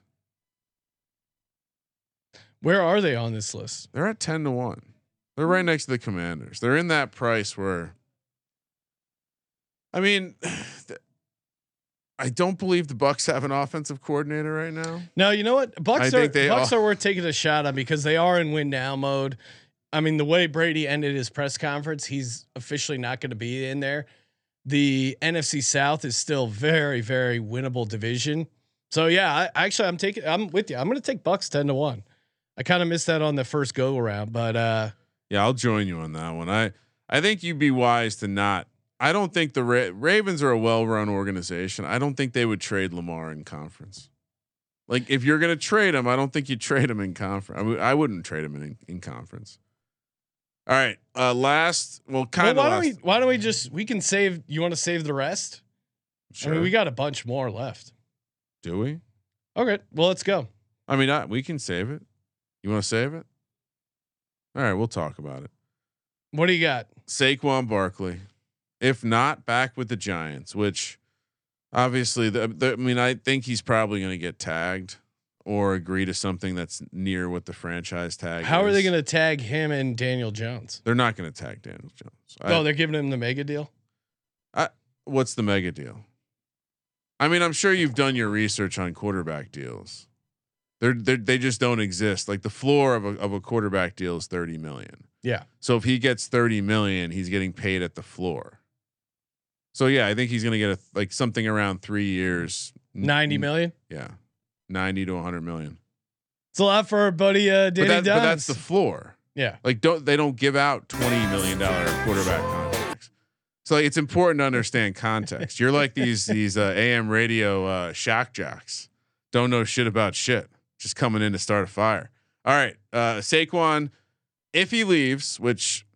Where are they on this list? They're at 10 to 1. They're right next to the Commanders. They're in that price where I mean I don't believe the Bucs have an offensive coordinator right now. No, you know what? Bucs I are think they Bucs all- are worth taking a shot on because they are in win now mode. I mean, the way Brady ended his press conference, he's officially not going to be in there. The NFC South is still very, very winnable division. So yeah, I, actually, I'm taking. I'm with you. I'm going to take Bucs ten to one. I kind of missed that on the first go around, but uh, Yeah, I'll join you on that one. I I think you'd be wise to not I don't think the Ra- Ravens are a well-run organization. I don't think they would trade Lamar in conference. Like if you're going to trade him, I don't think you trade him in conference. I, w- I wouldn't trade him in, in conference. All right. Uh, last, well, well, kind why of. don't we? Why don't we just? We can save. You want to save the rest? I mean, we got a bunch more left. Do we? Okay, well, let's go. I mean, I, we can save it. You want to save it? All right, we'll talk about it. What do you got? Saquon Barkley. If not, back with the Giants, which obviously, the, the, I mean, I think he's probably going to get tagged or agree to something that's near what the franchise tag. How are they going to tag him and Daniel Jones? They're not going to tag Daniel Jones. I- Oh, they're giving him the mega deal. what's the mega deal? I mean, I'm sure you've done your research on quarterback deals. They're, they're they just don't exist. Like the floor of a of a quarterback deal is 30 million. Yeah. So if he gets 30 million, he's getting paid at the floor. So yeah, I think he's going to get a, like something around 3 years. Ninety million. Yeah. 90 to 100 million. It's a lot for our buddy uh, But, that, but that's the floor. yeah. Like don't they don't give out 20 million dollar quarterback contracts. So like, it's important to understand context. You're like these these uh, AM radio uh, shock jocks. Don't know shit about shit. Just coming in to start a fire. All right, uh, Saquon, if he leaves, which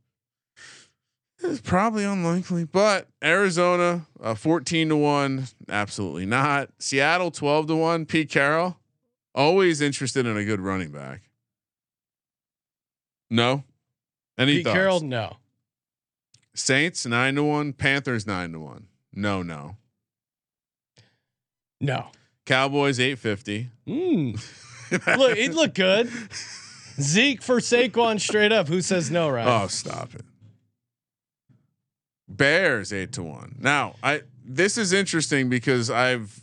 is probably unlikely, but Arizona, uh, 14 to 1, absolutely not. Seattle, 12 to 1. Pete Carroll, always interested in a good running back. No. Any Pete thoughts? Carroll, no. Saints nine to one, Panthers nine to one. No, no. No. Cowboys eight fifty. Mm. Look, it looked good. Zeke for Saquon straight up. Who says no, right? Oh, stop it. Bears eight to one. Now, I this is interesting because I've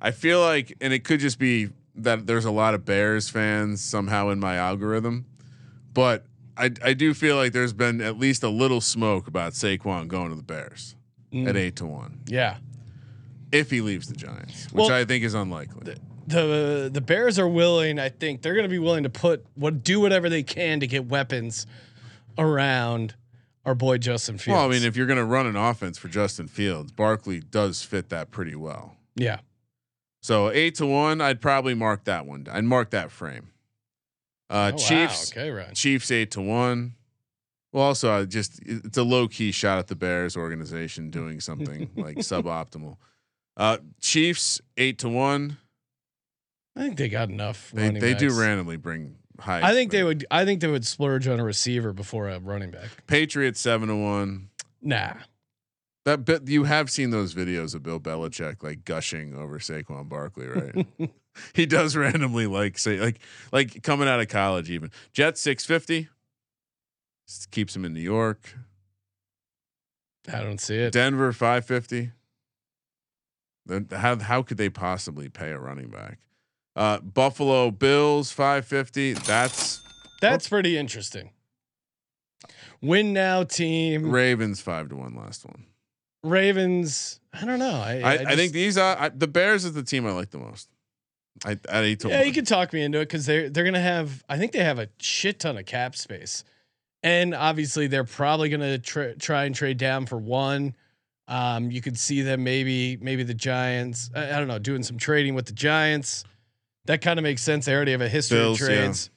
I feel like, and it could just be that there's a lot of Bears fans somehow in my algorithm, but I I do feel like there's been at least a little smoke about Saquon going to the Bears Mm. at eight to one Yeah. if he leaves the Giants, which Well, I think is unlikely. The the Bears are willing, I think they're going to be willing to put what do whatever they can to get weapons around our boy Justin Fields. Well, I mean, if you're going to run an offense for Justin Fields, Barkley does fit that pretty well. yeah. So eight to one, I'd probably mark that one. I'd mark that frame. Uh, Oh, wow. Chiefs, Okay, right. Chiefs eight to one. Well, also, I just it's a low key shot at the Bears organization doing something like suboptimal. Uh, Chiefs eight to one. I think they got enough. They they do randomly bring high. I think they would. I think they would splurge on a receiver before a running back. Patriots seven to one. Nah. That bit you have seen those videos of Bill Belichick like gushing over Saquon Barkley, right? he does randomly like say like like coming out of college even. Jets six fifty. Keeps him in New York. I don't see it. Denver five fifty. Then how how could they possibly pay a running back? Uh, Buffalo Bills five fifty. That's That's pretty interesting. Win now team Ravens five to one last one. Ravens. I don't know. I I, I, just- think these are I, the Bears is the team I like the most. I to Yeah, one. you could talk me into it because they're they're gonna have. I think they have a shit ton of cap space, and obviously they're probably gonna tr- try and trade down for one. Um, you could see them maybe maybe the Giants. I, I don't know, doing some trading with the Giants. That kind of makes sense. They already have a history Bills, of yeah. trades.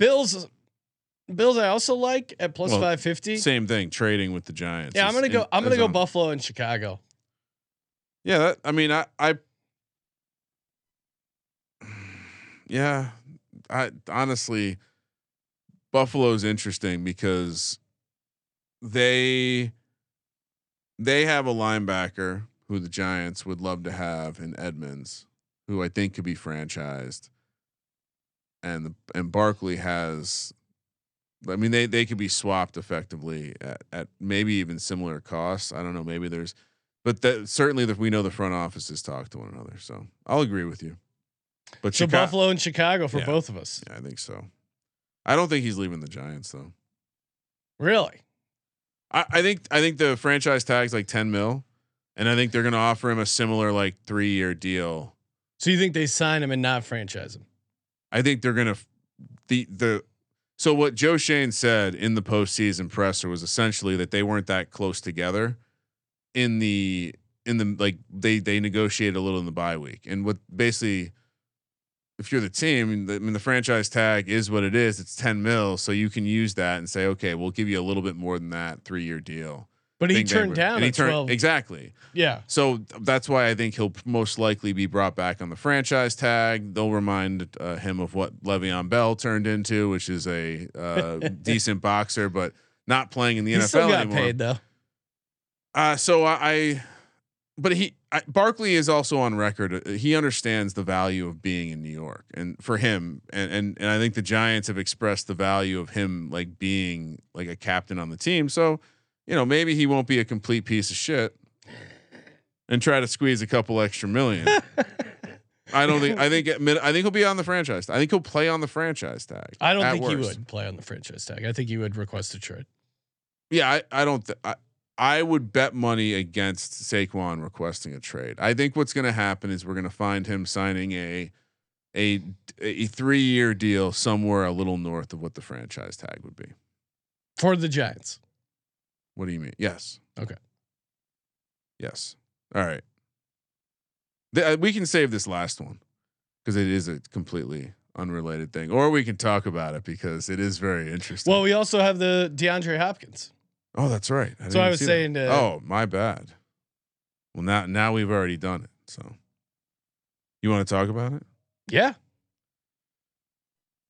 Bills, Bills. I also like at plus Well, five fifty. Same thing, trading with the Giants. Yeah, I'm gonna go. I'm gonna go on- Buffalo and Chicago. Yeah, that, I mean, I, I, yeah, I honestly, Buffalo's interesting because they they have a linebacker who the Giants would love to have in Edmunds, who I think could be franchised, and the, and Barkley has. I mean, they they could be swapped effectively at, at maybe even similar costs. I don't know. Maybe there's but that certainly that we know the front offices talk to one another. So I'll agree with you. But So Buffalo and Chicago for Yeah. both of us. yeah, I think so. I don't think he's leaving the Giants though. Really? I, I think I think the franchise tag's like ten mil, and I think they're going to offer him a similar like three year deal. So you think they sign him and not franchise him? I think they're to the the. So what Joe Schoen said in the postseason presser was essentially that they weren't that close together in the in the like they they negotiated a little in the bye week and what basically if you're the team the, I mean the franchise tag is what it is it's 10 mil so you can use that and say okay we'll give you a little bit more than that three year deal But he turned down and he turned 12. exactly Yeah. so that's why I think he'll most likely be brought back on the franchise tag. They'll remind uh, him of what Le'Veon Bell turned into, which is a uh, decent boxer, but not playing in the He NFL still got anymore. paid though. Uh, so I, I but he I, Barkley is also on record. uh, He understands the value of being in New York, and for him, and and and I think the Giants have expressed the value of him like being like a captain on the team. So you know maybe he won't be a complete piece of shit and try to squeeze a couple extra million. I don't think. I think. I think he'll be on the franchise. I think he'll play on the franchise tag. I don't think he would play on the franchise tag. I think he would request a trade. Yeah, I, I don't. Th- I, I would bet money against Saquon requesting a trade. I think what's going to happen is we're going to find him signing a a a three year deal somewhere a little north of what the franchise tag would be. For the Giants. What do you mean? Yes. Okay. Yes. All right. The, uh, we can save this last one because it is a completely unrelated thing, or we can talk about it because it is very interesting. Well, we also have the DeAndre Hopkins. Oh, that's right. So didn't I was that. saying to- oh, my bad. Well, now now we've already done it. So, you want to talk about it? Yeah.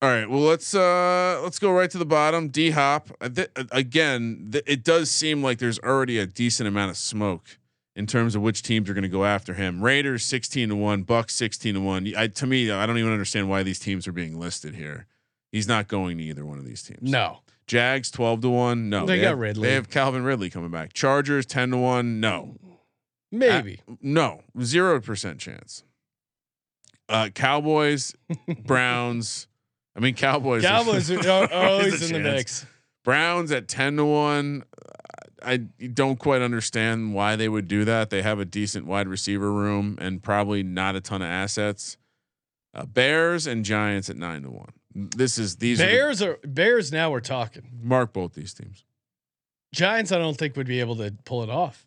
All right. Well, let's uh let's go right to the bottom. D Hop uh, th- uh, again. Th- it does seem like there's already a decent amount of smoke in terms of which teams are going to go after him. Raiders sixteen to one, Bucs sixteen to one. I, to me, I don't even understand why these teams are being listed here. He's not going to either one of these teams. No. Jags twelve to one. No, They got have, Ridley. They have Calvin Ridley coming back. Chargers ten to one. No, Maybe. no, zero percent chance. Uh, Cowboys, Browns. I mean, Cowboys. Cowboys are, are Always in the mix. Browns at ten to one. I don't quite understand why they would do that. They have a decent wide receiver room and probably not a ton of assets. Uh, Bears and Giants at nine to one. This is these are the- Bears are Bears now we're talking. mark both these teams. Giants I don't think would be able to pull it off.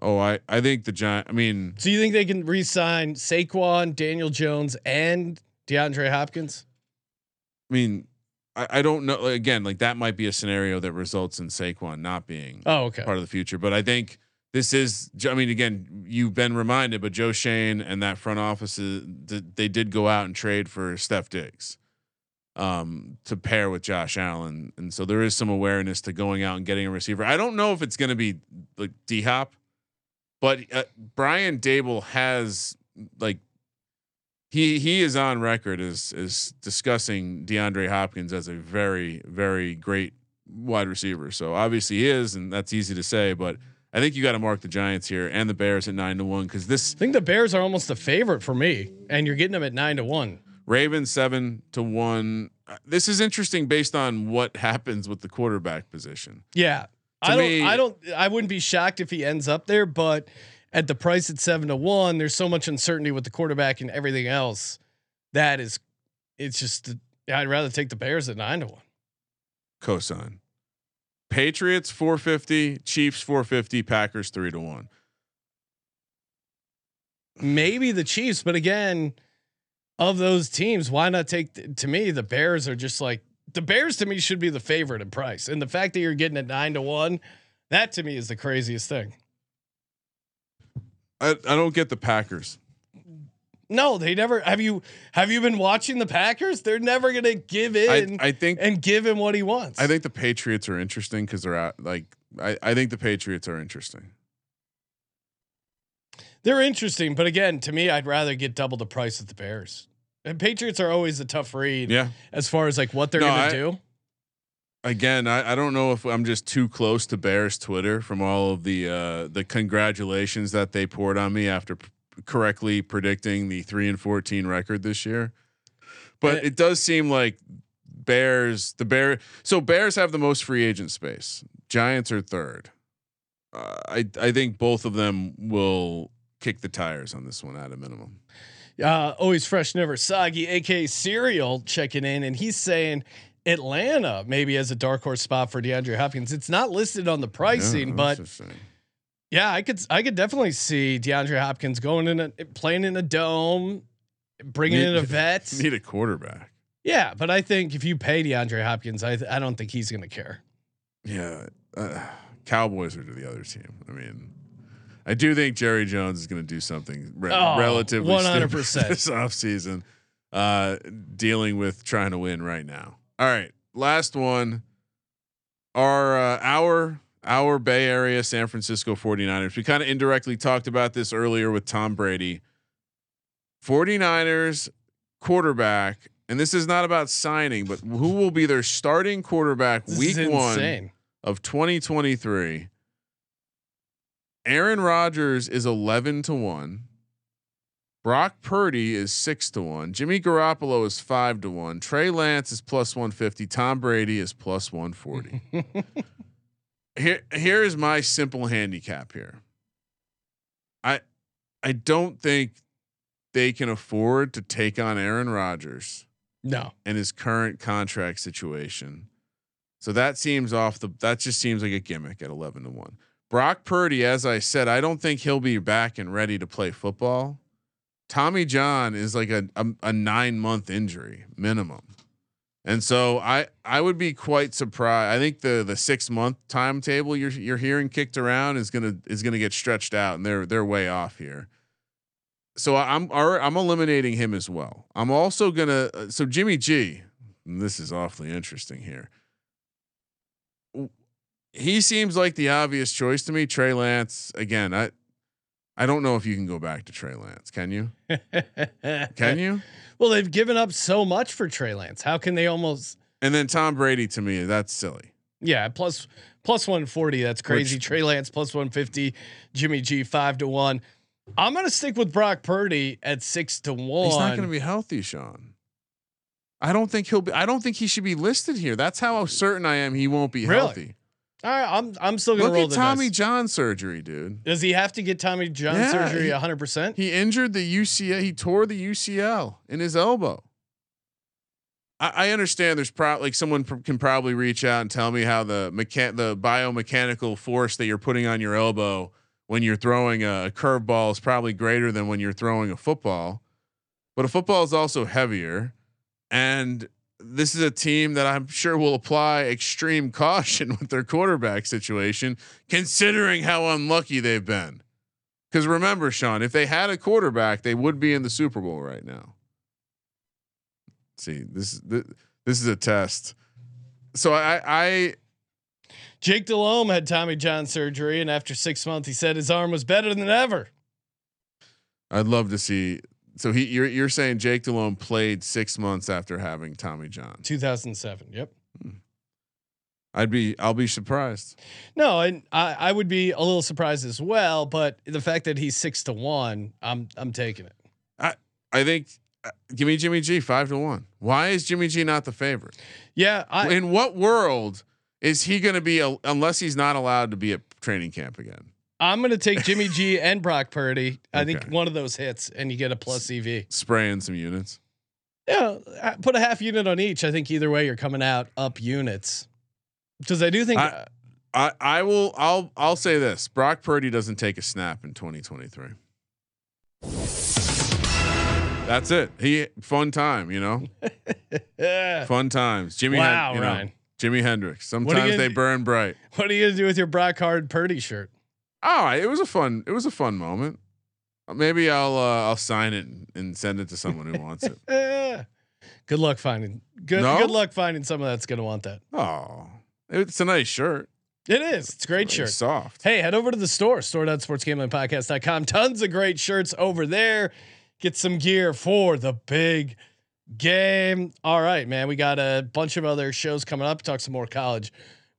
Oh, I I think the Giant. I mean, So you think they can re-sign Saquon, Daniel Jones, and DeAndre Hopkins? I mean, I, I don't know. Again, like that might be a scenario that results in Saquon not being Oh, okay. part of the future. But I think this is. I mean, again, you've been reminded, but Joe Schoen and that front office is, they did go out and trade for Steph Diggs um, to pair with Josh Allen, and so there is some awareness to going out and getting a receiver. I don't know if it's going to be like D Hop, but uh, Brian Daboll has like he he is on record as as discussing DeAndre Hopkins as a very very great wide receiver. So obviously he is, and that's easy to say, but. I think you got to mark the Giants here and the Bears at nine to one because this I think the Bears are almost a favorite for me, and you're getting them at nine to one. Ravens seven to one. Uh, This is interesting based on what happens with the quarterback position. Yeah, To I don't. I don't. I wouldn't be shocked if he ends up there, but at the price at seven to one, there's so much uncertainty with the quarterback and everything else. That is, it's just. I'd rather take the Bears at nine to one. Cosign. Patriots 450, Chiefs 450, Packers 3 to 1. Maybe the Chiefs, but again, of those teams, why not take? To me, the Bears are just like the Bears. To me, should be the favorite in price, and the fact that you're getting at nine to one, that to me is the craziest thing. I, I don't get the Packers. No, they never have you have you been watching the Packers? They're never gonna give I, in I think and give him what he wants. I think the Patriots are interesting because they're out like I, I think the Patriots are interesting. they're interesting, but again, to me, I'd rather get double the price of the Bears. And Patriots are always a tough read Yeah. as far as like what they're No, gonna I- do. Again, I, I don't know if I'm just too close to Bears Twitter from all of the uh, the congratulations that they poured on me after p- correctly predicting the three and fourteen record this year. But Eh. it does seem like Bears, the Bear, so Bears have the most free agent space. Giants are third. Uh, I I think both of them will kick the tires on this one at a minimum. Uh, always fresh, never soggy. AK Serial checking in, and he's saying Atlanta maybe as a dark horse spot for DeAndre Hopkins. It's not listed on the pricing, but yeah, I could I could definitely see DeAndre Hopkins going in a playing in a dome, bringing in a vet. need a quarterback. Yeah, but I think if you pay DeAndre Hopkins, I I don't think he's going to care. Yeah, uh, Cowboys are to the other team. I mean, I do think Jerry Jones is going to do something re- Oh, relatively 100%. stupid this offseason, uh, dealing with trying to win right now. All right, last one. Our uh, our our Bay Area San Francisco 49ers. We kind of indirectly talked about this earlier with Tom Brady. 49ers quarterback, and this is not about signing, but who will be their starting quarterback This week one of 2023. Aaron Rodgers is 11 to 1. Brock Purdy is 6 to 1. Jimmy Garoppolo is 5 to 1. Trey Lance is plus 150. Tom Brady is plus 140. here here is my simple handicap here. I I don't think they can afford to take on Aaron Rodgers No, and his current contract situation. So that seems off the that just seems like a gimmick at 11 to 1. Brock Purdy as I said, I don't think he'll be back and ready to play football. Tommy John is like a a, a 9 month injury minimum. And so I I would be quite surprised. I think the the 6 month timetable you're you're hearing kicked around is to is to get stretched out and they're they're way off here so I'm I'm eliminating him as well. I'm also gonna uh, so Jimmy G. this is awfully interesting here. He seems like the obvious choice to me. Trey Lance again. I I don't know if you can go back to Trey Lance. Can you? Can you? Well, they've given up so much for Trey Lance. How can they almost? And then Tom Brady to me, that's silly. Yeah, plus plus one forty. That's crazy. Which- Trey Lance plus one fifty. Jimmy G five to one. I'm gonna stick with Brock Purdy at six to one. He's not going to be healthy, Sean. I don't think he'll be. I don't think he should be listed here. That's how certain I am he won't be Really? healthy. All right, I'm I'm still gonna Look roll at the Tommy dice. John surgery, dude. Does he have to get Tommy John Yeah, surgery he- 100? percent He injured the UCL. He tore the UCL in his elbow. I, I understand. There's probably like someone pr- can probably reach out and tell me how the mechan- the biomechanical force that you're putting on your elbow when you're throwing a curveball is probably greater than when you're throwing a football. But a football is also heavier, and this is a team that I'm sure will apply extreme caution with their quarterback situation, considering how unlucky they've been. Because remember, Sean, if they had a quarterback, they would be in the Super Bowl right now. See, this this, this is a test. So I I Jake Delhomme had Tommy John surgery, and after six months, he said his arm was better than ever. I'd love to see. So he you're you're saying Jake Delhomme played six months after having Tommy John. 2007. Yep. I'd be I'll be surprised. No, and I, I would be a little surprised as well. But the fact that he's six to one, I'm I'm taking it. I I think uh, give me Jimmy G five to one. Why is Jimmy G not the favorite? Yeah, I, In what world is he going to be a, unless he's not allowed to be at training camp again? I'm going to take Jimmy G and Brock Purdy. I think one of those hits, and you get a plus EV. Spraying some units. Yeah, uh, put a half unit on each. I think either way, you're coming out up units. Because I do think I- I I will I'll I'll say this: Brock Purdy doesn't take a snap in 2023. That's it. He fun time, you know, uh, fun times. Jimmy, Wow, Hen- you know, Ryan. Jimi Hendrix. What are you Sometimes they do- burn bright. what are you gonna do with your Brock Hard Purdy shirt? Oh, it was a fun. It was a fun moment. Maybe I'll uh, I'll sign it and- send it to someone who wants it. Good luck finding good No? good luck finding someone that's gonna want that. Oh, it's a nice shirt. It is. It's a great It's shirt. soft. Hey, head over to the store, store.sportsgamblingpodcast.com. Tons of great shirts over there. Get some gear for the big game. All right, man. We got a bunch of other shows coming up. Talk some more college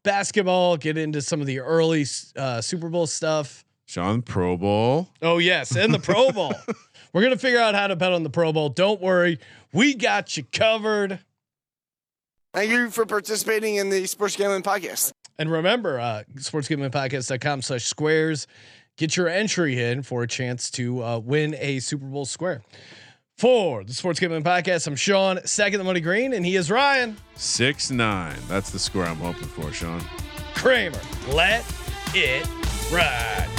basketball, get into some of the early uh, Super Bowl stuff. Sean Pro Bowl. Oh, yes. And the Pro Bowl. We're going to figure out how to bet on the Pro Bowl. Don't worry. We got you covered. Thank you for participating in the Sports Gambling Podcast. And remember, uh, sportsgamblingpodcast.com slash squares. Get your entry in for a chance to uh, win a Super Bowl square. For the Sports Gambling Podcast, I'm Sean, second the money green, and he is Ryan Six nine. That's the score I'm hoping for, Sean. Kramer. Let it ride.